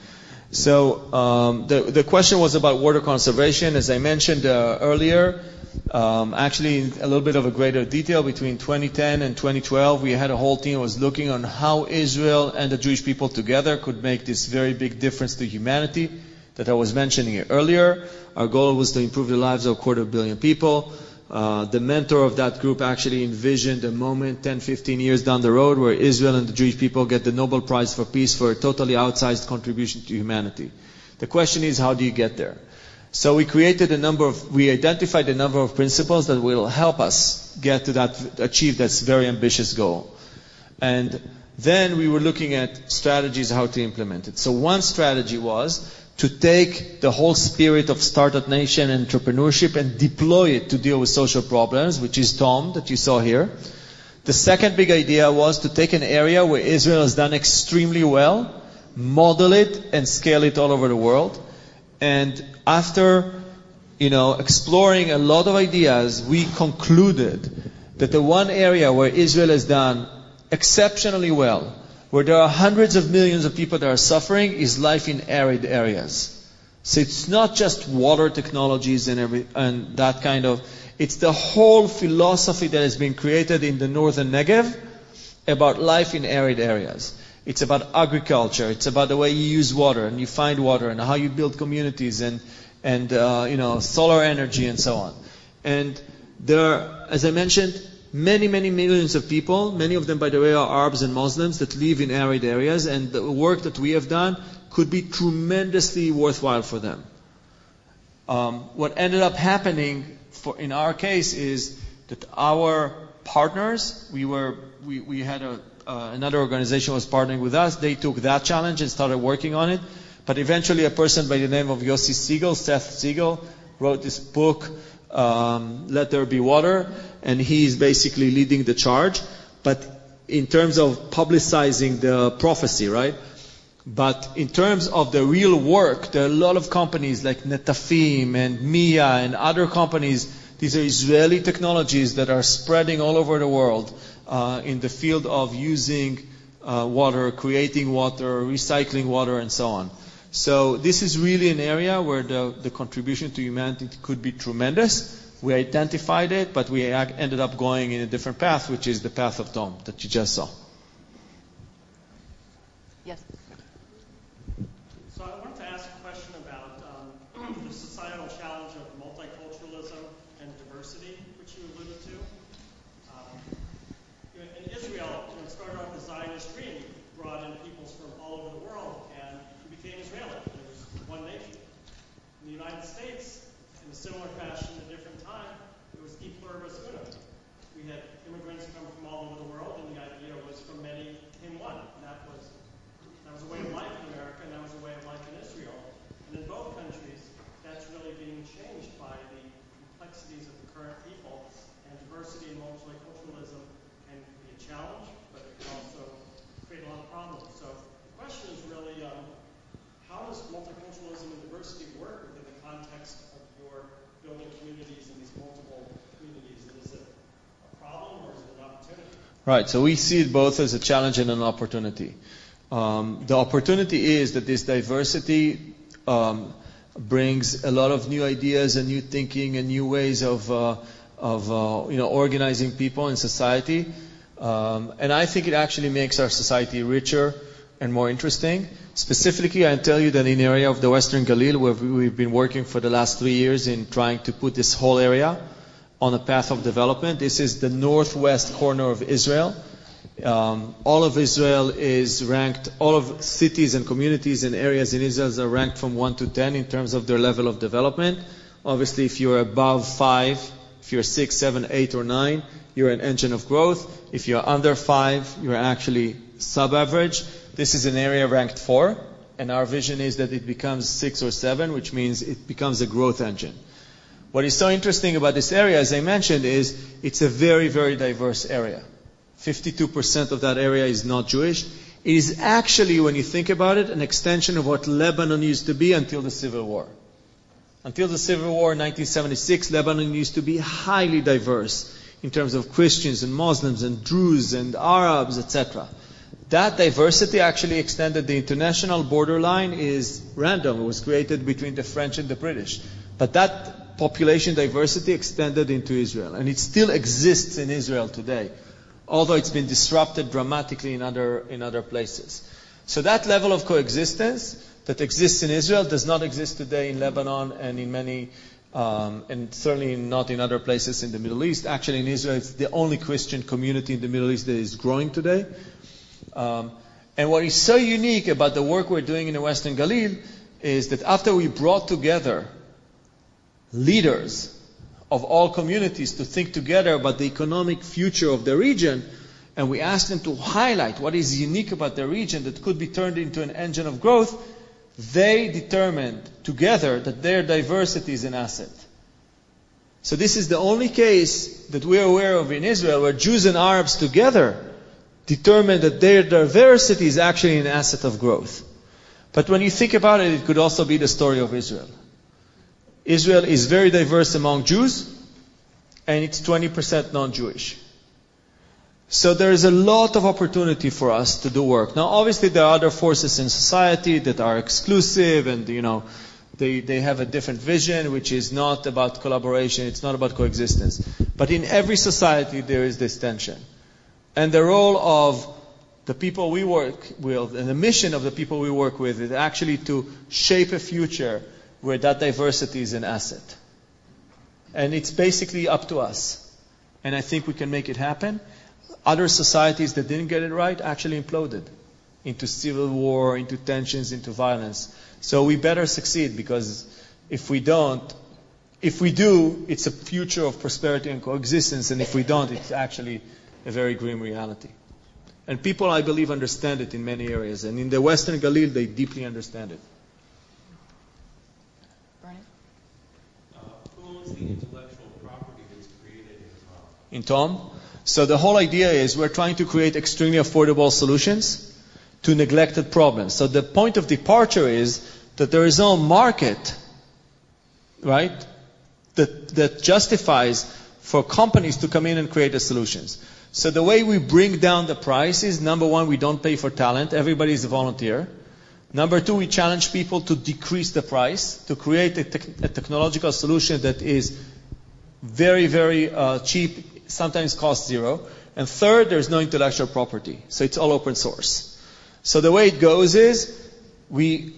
S4: So um, the the question was about water conservation. As I mentioned uh, earlier, um, actually in a little bit of a greater detail between 2010 and 2012, we had a whole team that was looking on how Israel and the Jewish people together could make this very big difference to humanity that I was mentioning earlier. Our goal was to improve the lives of a quarter billion people. Uh, the mentor of that group actually envisioned a moment 10, 15 years down the road where Israel and the Jewish people get the Nobel Prize for Peace for a totally outsized contribution to humanity. The question is, how do you get there? So we created a number of, we identified a number of principles that will help us get to that, achieve that very ambitious goal. And then we were looking at strategies how to implement it. So one strategy was to take the whole spirit of Startup Nation and entrepreneurship and deploy it to deal with social problems, which is Tom that you saw here. The second big idea was to take an area where Israel has done extremely well, model it, and scale it all over the world. And after, you know, exploring a lot of ideas, we concluded that the one area where Israel has done exceptionally well, where there are hundreds of millions of people that are suffering, is life in arid areas. So it's not just water technologies and every, and that kind of, it's the whole philosophy that has been created in the northern Negev about life in arid areas. It's about agriculture. It's about the way you use water and you find water and how you build communities and, and uh, you know, solar energy and so on. And there are, as I mentioned, many, many millions of people, many of them, by the way, are Arabs and Muslims that live in arid areas, and the work that we have done could be tremendously worthwhile for them. Um, what ended up happening for, in our case is that our partners, we were, we, we had a, uh, another organization was partnering with us. They took that challenge and started working on it. But eventually, a person by the name of Yossi Siegel, Seth Siegel, wrote this book, um, "Let There Be Water," and he's basically leading the charge. But in terms of publicizing the prophecy, right? But in terms of the real work, there are a lot of companies like Netafim and Mia and other companies. These are Israeli technologies that are spreading all over the world uh, in the field of using uh, water, creating water, recycling water, and so on. So this is really an area where the, the contribution to humanity could be tremendous. We identified it, but we ended up going in a different path, which is the path of Tom that you just saw.
S3: Yes.
S7: So I wanted to ask a question about um, the societal challenge of multiculturalism and diversity, which you alluded to. Um, you know, in Israel, you know, it started off as Zionist dream, brought in peoples from all over the world, and it became Israeli. There was one nation. In the United States, in a similar fashion, at a different time, it was E pluribus unum. We had immigrants come from all over the world, and the idea was from many came one. And that was that was a way of life in America, and that was a way of life in Israel. And in both countries, that's really being changed by the complexities of the current people. And diversity and multiculturalism can be a challenge, but it can also create a lot of problems. So the question is really, um, how does multiculturalism and diversity work within the context of your building communities in these multiple communities? And is it a problem or is it an opportunity?
S4: Right. So we see it both as a challenge and an opportunity. Um, the opportunity is that this diversity um, brings a lot of new ideas and new thinking and new ways of, uh, of uh, you know, organizing people in society. Um, and I think it actually makes our society richer and more interesting. Specifically, I tell you that in the area of the Western Galil, where we've been working for the last three years in trying to put this whole area on a path of development. This is the northwest corner of Israel. Um, all of Israel is ranked, all of cities and communities and areas in Israel are ranked from 1 to 10 in terms of their level of development. Obviously, if you're above 5, if you're 6, 7, 8, or 9, you're an engine of growth. If you're under 5, you're actually sub-average. This is an area ranked 4, and our vision is that it becomes 6 or 7, which means it becomes a growth engine. What is so interesting about this area, as I mentioned, is it's a very, very diverse area. 52% of that area is not Jewish. It is actually, when you think about it, an extension of what Lebanon used to be until the Civil War. Until the Civil War in 1976, Lebanon used to be highly diverse in terms of Christians and Muslims and Druze and Arabs, etc. That diversity actually extended the international borderline is random. It was created between the French and the British. But that population diversity extended into Israel. And it still exists in Israel today, although it's been disrupted dramatically in other, in other places. So that level of coexistence that exists in Israel does not exist today in Lebanon and in many, um, and certainly not in other places in the Middle East. Actually, in Israel, it's the only Christian community in the Middle East that is growing today. Um, and what is so unique about the work we're doing in the Western Galil is that after we brought together leaders of all communities to think together about the economic future of the region, and we asked them to highlight what is unique about the region that could be turned into an engine of growth, they determined together that their diversity is an asset. So this is the only case that we're aware of in Israel where Jews and Arabs together determined that their diversity is actually an asset of growth. But when you think about it, it could also be the story of Israel. Israel is very diverse among Jews, and it's 20% non-Jewish. So there is a lot of opportunity for us to do work. Now, obviously, there are other forces in society that are exclusive, and you know, they they have a different vision, which is not about collaboration. It's not about coexistence. But in every society, there is this tension, and the role of the people we work with, and the mission of the people we work with, is actually to shape a future where that diversity is an asset. And it's basically up to us. And I think we can make it happen. Other societies that didn't get it right actually imploded into civil war, into tensions, into violence. So we better succeed because if we don't, if we do, it's a future of prosperity and coexistence, and if we don't, it's actually a very grim reality. And people, I believe, understand it in many areas. And in the Western Galil, they deeply understand it.
S3: Bernie?
S8: Who owns the intellectual property that's created Mm-hmm. in Tom?
S4: in Tom. So the whole idea is we're trying to create extremely affordable solutions to neglected problems. So the point of departure is that there is no market, right, that, that justifies for companies to come in and create the solutions. So the way we bring down the price is number one, we don't pay for talent. Everybody is a volunteer. Number two, we challenge people to decrease the price, to create a, tech- a technological solution that is very, very uh, cheap, sometimes cost zero. And third, there's no intellectual property. So it's all open source. So the way it goes is, we,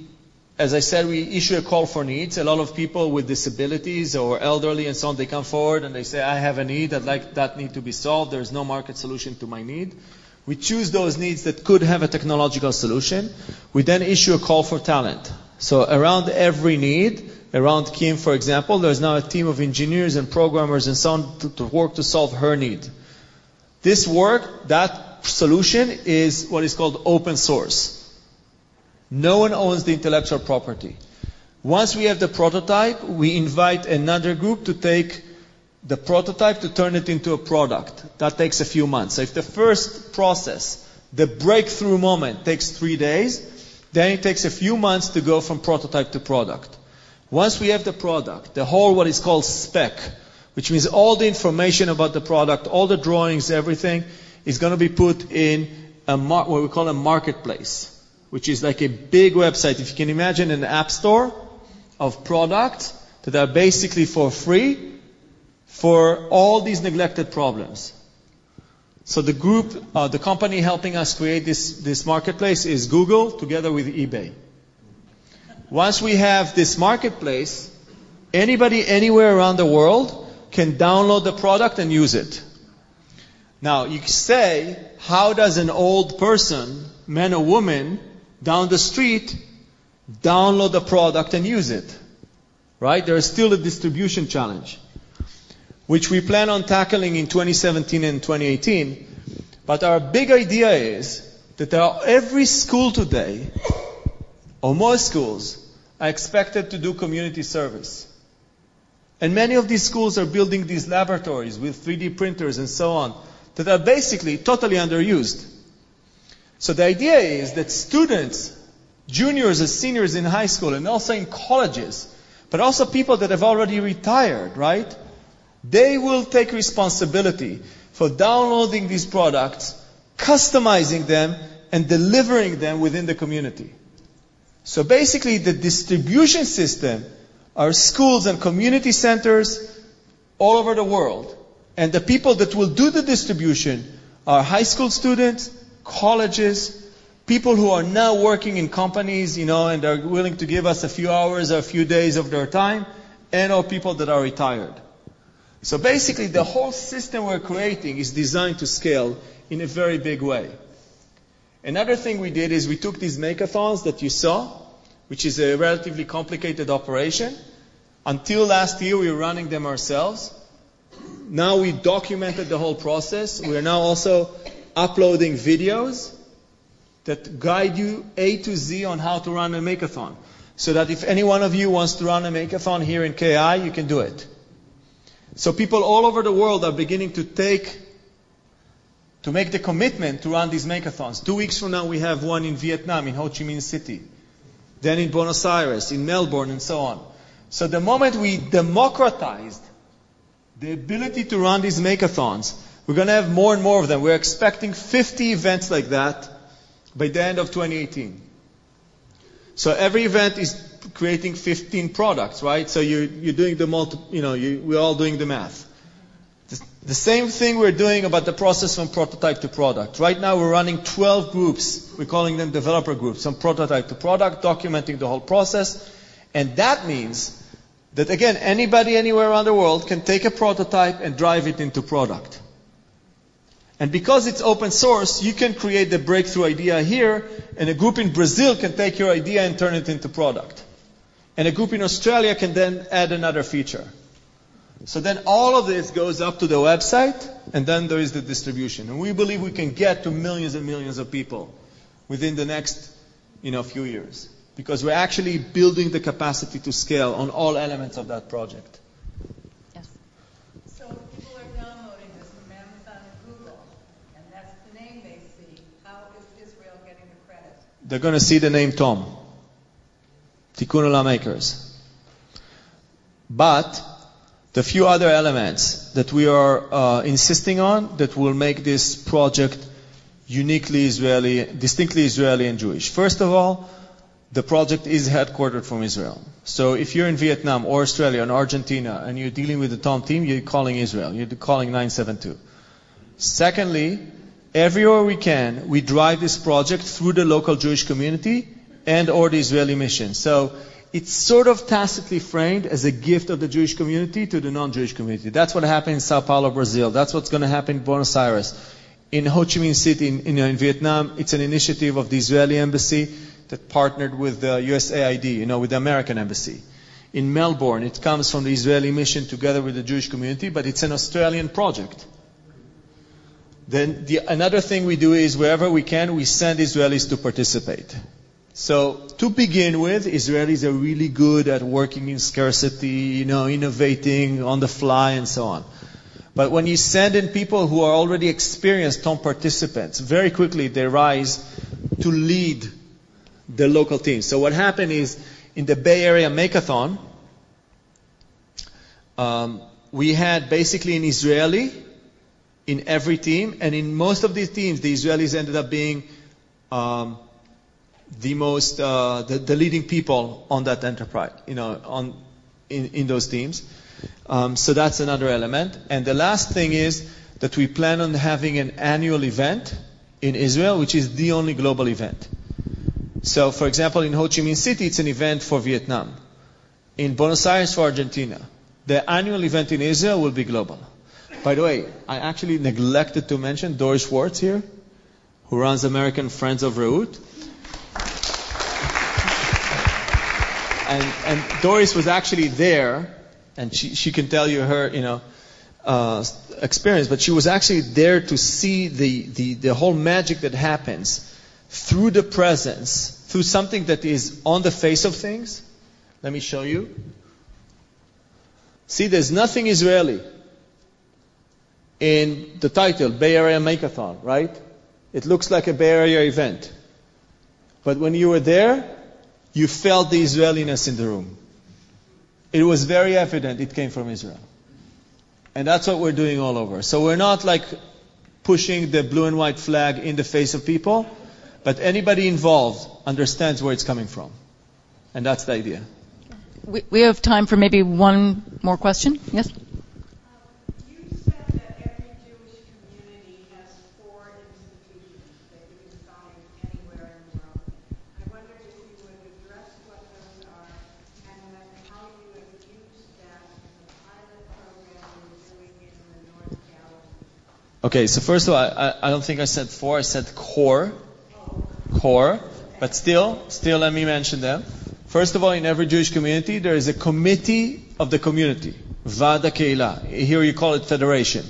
S4: as I said, we issue a call for needs. A lot of people with disabilities or elderly and so on, they come forward and they say, I have a need, I'd like that need to be solved. There's no market solution to my need. We choose those needs that could have a technological solution. We then issue a call for talent. So around every need, around Kim, for example, there's now a team of engineers and programmers and so on to, to work to solve her need. This work, that solution is what is called open source. No one owns the intellectual property. Once we have the prototype, we invite another group to take the prototype to turn it into a product. That takes a few months. So if the first process, the breakthrough moment, takes three days, then it takes a few months to go from prototype to product. Once we have the product, the whole what is called spec, which means all the information about the product, all the drawings, everything, is going to be put in a mar- what we call a marketplace, which is like a big website. If you can imagine an app store of products that are basically for free for all these neglected problems. So the group, uh, the company helping us create this, this marketplace is Google together with eBay. Once we have this marketplace, anybody anywhere around the world can download the product and use it. Now, you say, how does an old person, man or woman, down the street, download the product and use it? Right? There is still a distribution challenge, which we plan on tackling in 2017 and 2018. But our big idea is that every school today, or most schools, are expected to do community service. And many of these schools are building these laboratories with 3D printers and so on that are basically totally underused. So the idea is that students, juniors and seniors in high school and also in colleges, but also people that have already retired, right? They will take responsibility for downloading these products, customizing them, and delivering them within the community. So basically, the distribution system are schools and community centers all over the world. And the people that will do the distribution are high school students, colleges, people who are now working in companies, you know, and are willing to give us a few hours or a few days of their time, and or people that are retired. So basically, the whole system we're creating is designed to scale in a very big way. Another thing we did is we took these makeathons that you saw, which is a relatively complicated operation. Until last year, we were running them ourselves. Now we documented the whole process. We are now also uploading videos that guide you A to Z on how to run a makeathon. So that if any one of you wants to run a makeathon here in KI, you can do it. So people all over the world are beginning to take, to make the commitment to run these makeathons. Two weeks from now, we have one in Vietnam, in Ho Chi Minh City. then in Buenos Aires, in Melbourne, and so on. So the moment we democratized the ability to run these makeathons, we're going to have more and more of them. We're expecting 50 events like that by the end of 2018. So every event is creating 15 products, right? So you're, you're doing the multi, you know, you, we're all doing the math. The, same thing we're doing about the process from prototype to product. Right now we're running 12 groups. We're calling them developer groups, from prototype to product, documenting the whole process. And that means that again, anybody anywhere around the world can take a prototype and drive it into product. And because it's open source, you can create the breakthrough idea here, and a group in Brazil can take your idea and turn it into product. And a group in Australia can then add another feature. So then all of this goes up to the website, and then there is the distribution. And we believe we can get to millions and millions of people within the next, you know, few years. Because we're actually building the capacity to scale on all elements of that project.
S3: Yes.
S6: So people are downloading this from Amazon and Google, and that's the name they see. How is Israel getting the credit?
S4: They're going to see the name Tom. Tikkun Olam Makers. But the few other elements that we are uh, insisting on that will make this project uniquely Israeli, distinctly Israeli and Jewish. First of all, the project is headquartered from Israel. So if you're in Vietnam or Australia or Argentina and you're dealing with the Tom team, you're calling Israel. You're calling 972. Secondly, everywhere we can, we drive this project through the local Jewish community and or the Israeli mission. So it's sort of tacitly framed as a gift of the Jewish community to the non-Jewish community. That's what happened in Sao Paulo, Brazil. That's what's going to happen in Buenos Aires. In Ho Chi Minh City, in, in, in Vietnam, it's an initiative of the Israeli embassy that partnered with the USAID, you know, with the American embassy. In Melbourne, it comes from the Israeli mission together with the Jewish community, but it's an Australian project. Then the, another thing we do is wherever we can, we send Israelis to participate. So to begin with, Israelis are really good at working in scarcity, you know, innovating on the fly and so on. But when you send in people who are already experienced Tom participants, very quickly they rise to lead the local teams. So what happened is in the Bay Area Makeathon, um, we had basically an Israeli in every team, and in most of these teams, the Israelis ended up being um, the most, uh, the, the, leading people on that enterprise, you know, on in, in those teams. Um, so that's another element. And the last thing is that we plan on having an annual event in Israel, which is the only global event. So, for example, in Ho Chi Minh City, it's an event for Vietnam. In Buenos Aires, for Argentina. The annual event in Israel will be global. By the way, I actually neglected to mention Doris Schwartz here, who runs American Friends of Reut. And, and Doris was actually there, and she, she can tell you her, you know, uh, experience, but she was actually there to see the, the, the whole magic that happens through the presence, through something that is on the face of things. Let me show you. See, there's nothing Israeli in the title, Bay Area Makeathon, right? It looks like a Bay Area event. But when you were there, you felt the Israeliness in the room. It was very evident it came from Israel. And that's what we're doing all over. So we're not like pushing the blue and white flag in the face of people, but anybody involved understands where it's coming from. And that's the idea.
S3: We, we have time for maybe one more question. Yes?
S9: You said that every Jewish community has four institutions that you can find anywhere in the world. I wonder if you would address what those are and then how you have used that in the pilot program you're doing in the North Galilee.
S4: Okay, so first of all, I, I don't think I said four, I said core. Core. But still, still let me mention them. First of all, in every Jewish community, there is a committee of the community. Va'ad Kehilla. Here you call it federation.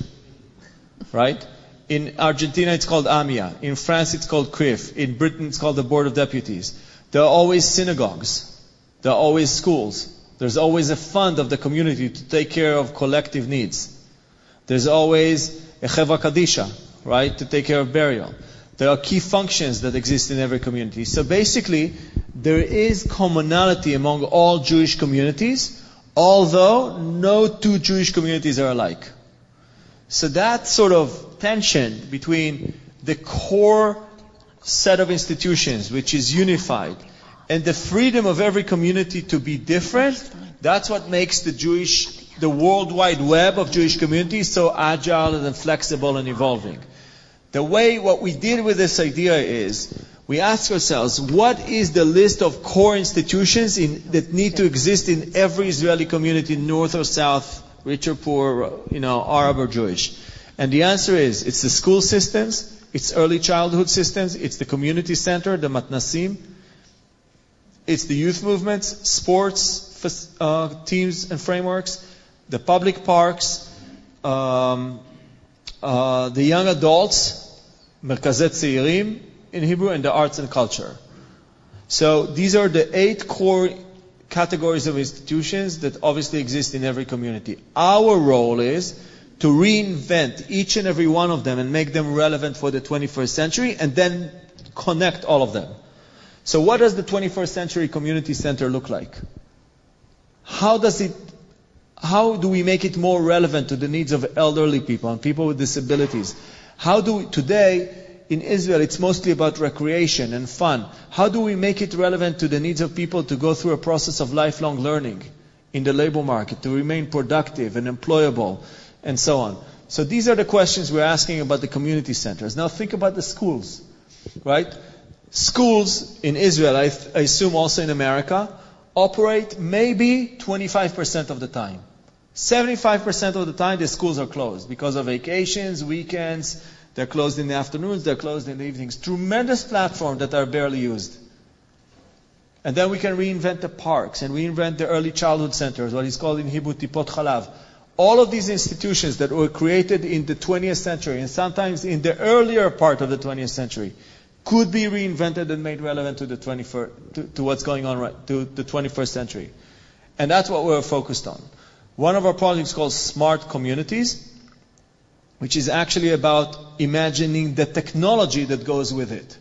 S4: Right? In Argentina, it's called AMIA. In France, it's called CRIF. In Britain, it's called the Board of Deputies. There are always synagogues. There are always schools. There's always a fund of the community to take care of collective needs. There's always a Chevra Kadisha, right, to take care of burial. There are key functions that exist in every community. So basically, there is commonality among all Jewish communities, although no two Jewish communities are alike. So that sort of tension between the core set of institutions, which is unified, and the freedom of every community to be different, that's what makes the Jewish, the worldwide web of Jewish communities so agile and flexible and evolving. The way what we did with this idea is we ask ourselves, what is the list of core institutions in, that need to exist in every Israeli community, north or south, rich or poor, you know, Arab or Jewish? And the answer is, it's the school systems, it's early childhood systems, it's the community center, the matnasim, it's the youth movements, sports uh, teams and frameworks, the public parks, um, uh, the young adults, Merkazei Tzeirim in Hebrew, and the arts and culture. So these are the eight core categories of institutions that obviously exist in every community. Our role is to reinvent each and every one of them and make them relevant for the 21st century and then connect all of them. So what does the 21st century community center look like? How does it, how do we make it more relevant to the needs of elderly people and people with disabilities? How do we, today, in Israel, it's mostly about recreation and fun. How do we make it relevant to the needs of people to go through a process of lifelong learning in the labor market, to remain productive and employable, and so on? So these are the questions we're asking about the community centers. Now think about the schools, right? Schools in Israel, I, th- I assume also in America, operate maybe 25% of the time. 75% of the time the schools are closed because of vacations, weekends, they're closed in the afternoons, they're closed in the evenings. Tremendous platforms that are barely used. And then we can reinvent the parks and reinvent the early childhood centers, what is called in Hebrew Tipat Chalav. All of these institutions that were created in the 20th century and sometimes in the earlier part of the 20th century could be reinvented and made relevant to the 21st, to, to what's going on right, to the 21st century. And that's what we're focused on. One of our projects called Smart Communities, which is actually about imagining the technology that goes with it.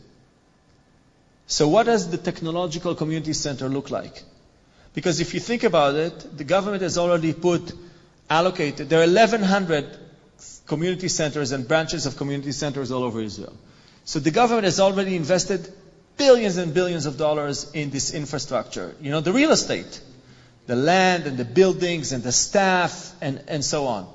S4: So what does the technological community center look like? Because if you think about it, the government has already put, allocated, there are 1100 community centers and branches of community centers all over Israel. So the government has already invested billions and billions of dollars in this infrastructure. You know, the real estate, the land and the buildings and the staff and, and so on.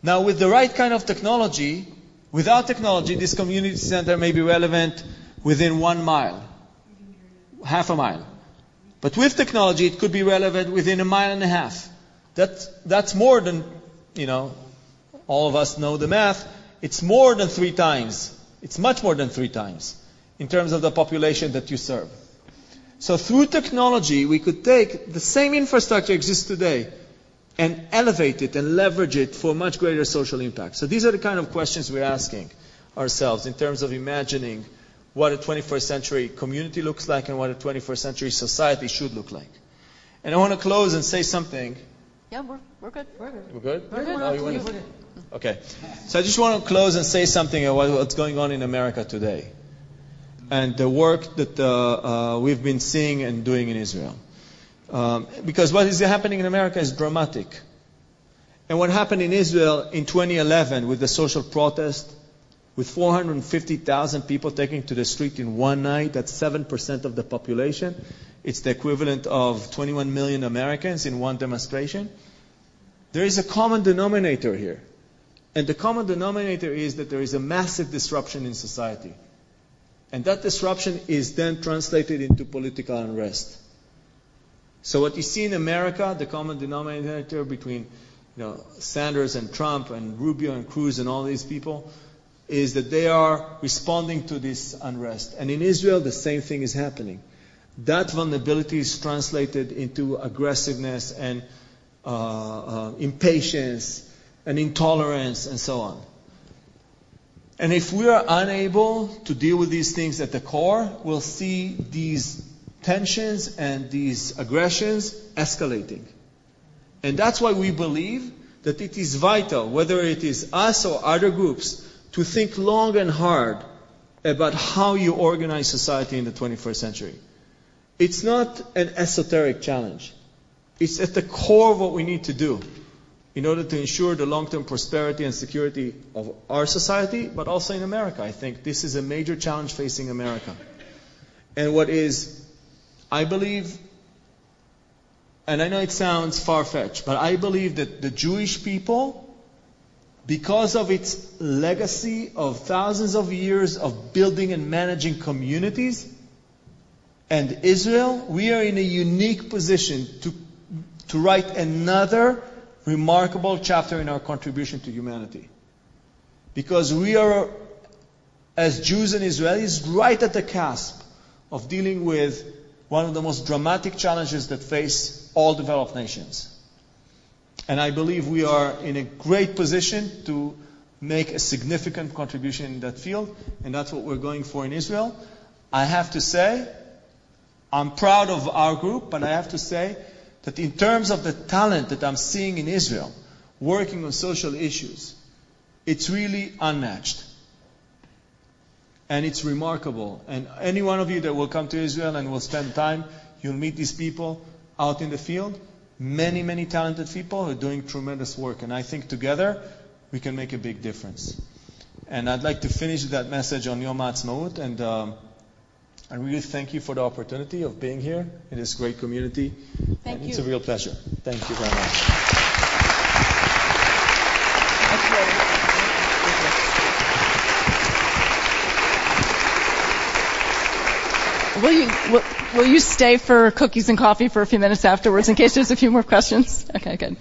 S4: Now, with the right kind of technology, without technology, this community center may be relevant within one mile, half a mile. But with technology, it could be relevant within a mile and a half. That's, that's more than, you know, all of us know the math. It's more than three times. It's much more than three times in terms of the population that you serve. So through technology, we could take the same infrastructure exists today and elevate it and leverage it for much greater social impact. So these are the kind of questions we're asking ourselves in terms of imagining what a 21st century community looks like and what a 21st century society should look like. And I want to close and say something.
S3: Yeah, we're, we're good. We're good.
S4: We're good?
S3: We're good.
S4: Oh, you want to? Okay. So I just want to close and say something about what's going on in America today and the work that uh, uh, we've been seeing and doing in Israel. Um, because what is happening in America is dramatic. And what happened in Israel in 2011 with the social protest, with 450,000 people taking to the street in one night, that's 7% of the population. It's the equivalent of 21 million Americans in one demonstration. There is a common denominator here. And the common denominator is that there is a massive disruption in society. And that disruption is then translated into political unrest. So what you see in America, the common denominator between you know, Sanders and Trump and Rubio and Cruz and all these people, is that they are responding to this unrest. And in Israel, the same thing is happening. That vulnerability is translated into aggressiveness and uh, uh, impatience and intolerance and so on. And if we are unable to deal with these things at the core, we'll see these tensions and these aggressions escalating. And that's why we believe that it is vital, whether it is us or other groups, to think long and hard about how you organize society in the 21st century. It's not an esoteric challenge. It's at the core of what we need to do in order to ensure the long-term prosperity and security of our society, but also in America. I think this is a major challenge facing America. And what is, I believe, and I know it sounds far-fetched, but I believe that the Jewish people, because of its legacy of thousands of years of building and managing communities, and Israel, we are in a unique position to, to write another remarkable chapter in our contribution to humanity. Because we are, as Jews and Israelis, right at the cusp of dealing with one of the most dramatic challenges that face all developed nations. And I believe we are in a great position to make a significant contribution in that field, and that's what we're going for in Israel. I have to say, I'm proud of our group, but I have to say that in terms of the talent that I'm seeing in Israel, working on social issues, it's really unmatched. And it's remarkable. And any one of you that will come to Israel and will spend time, you'll meet these people out in the field. Many, many talented people who are doing tremendous work. And I think together we can make a big difference. And I'd like to finish that message on Yom Ha'atzmaut and um, I really thank you for the opportunity of being here in this great community.
S3: Thank
S4: and
S3: you.
S4: It's a real pleasure. Thank you very much.
S3: Will you, will, will you stay for cookies and coffee for a few minutes afterwards in case there's a few more questions? <laughs> Okay, good.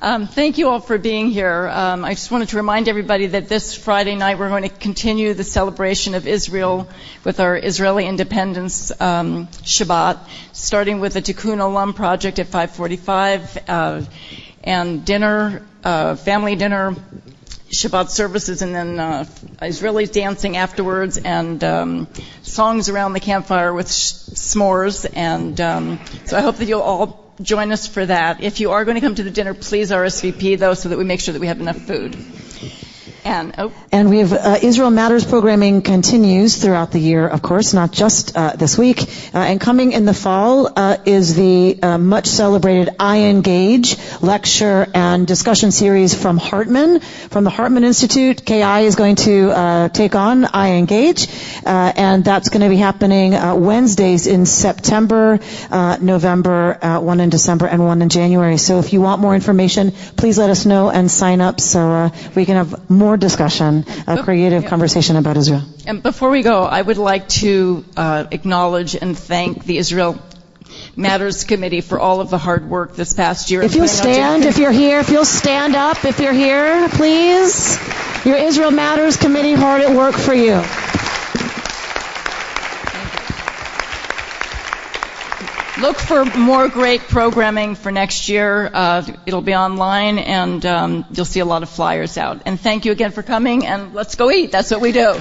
S3: Um, thank you all for being here. Um, I just wanted to remind everybody that this Friday night we're going to continue the celebration of Israel with our Israeli Independence um, Shabbat, starting with the Tikkun Olam project at 5:45 uh, and dinner, uh, family dinner, Shabbat services, and then uh, Israelis dancing afterwards, and um, songs around the campfire with sh- s'mores. And um, so I hope that you'll all join us for that. If you are going to come to the dinner, please RSVP though, so that we make sure that we have enough food. And oh,
S1: And we have uh, Israel Matters programming continues throughout the year, of course, not just uh, this week. Uh, and coming in the fall uh, is the uh, much celebrated iEngage lecture and discussion series from Hartman, from the Hartman Institute. KI is going to uh, take on iEngage, and that's going to be happening Wednesdays in September, November, one in December, and one in January. So if you want more information, please let us know and sign up so we can have more discussion, a creative conversation about Israel.
S3: And before we go, I would like to uh, acknowledge and thank the Israel Matters Committee for all of the hard work this past year.
S1: If you'll stand, if you're here, if you'll stand up, if you're here, please. Your Israel Matters Committee hard at work for you.
S3: Look for more great programming for next year. Uh, it'll be online, and um, you'll see a lot of flyers out. And thank you again for coming. And let's go eat. That's what we do.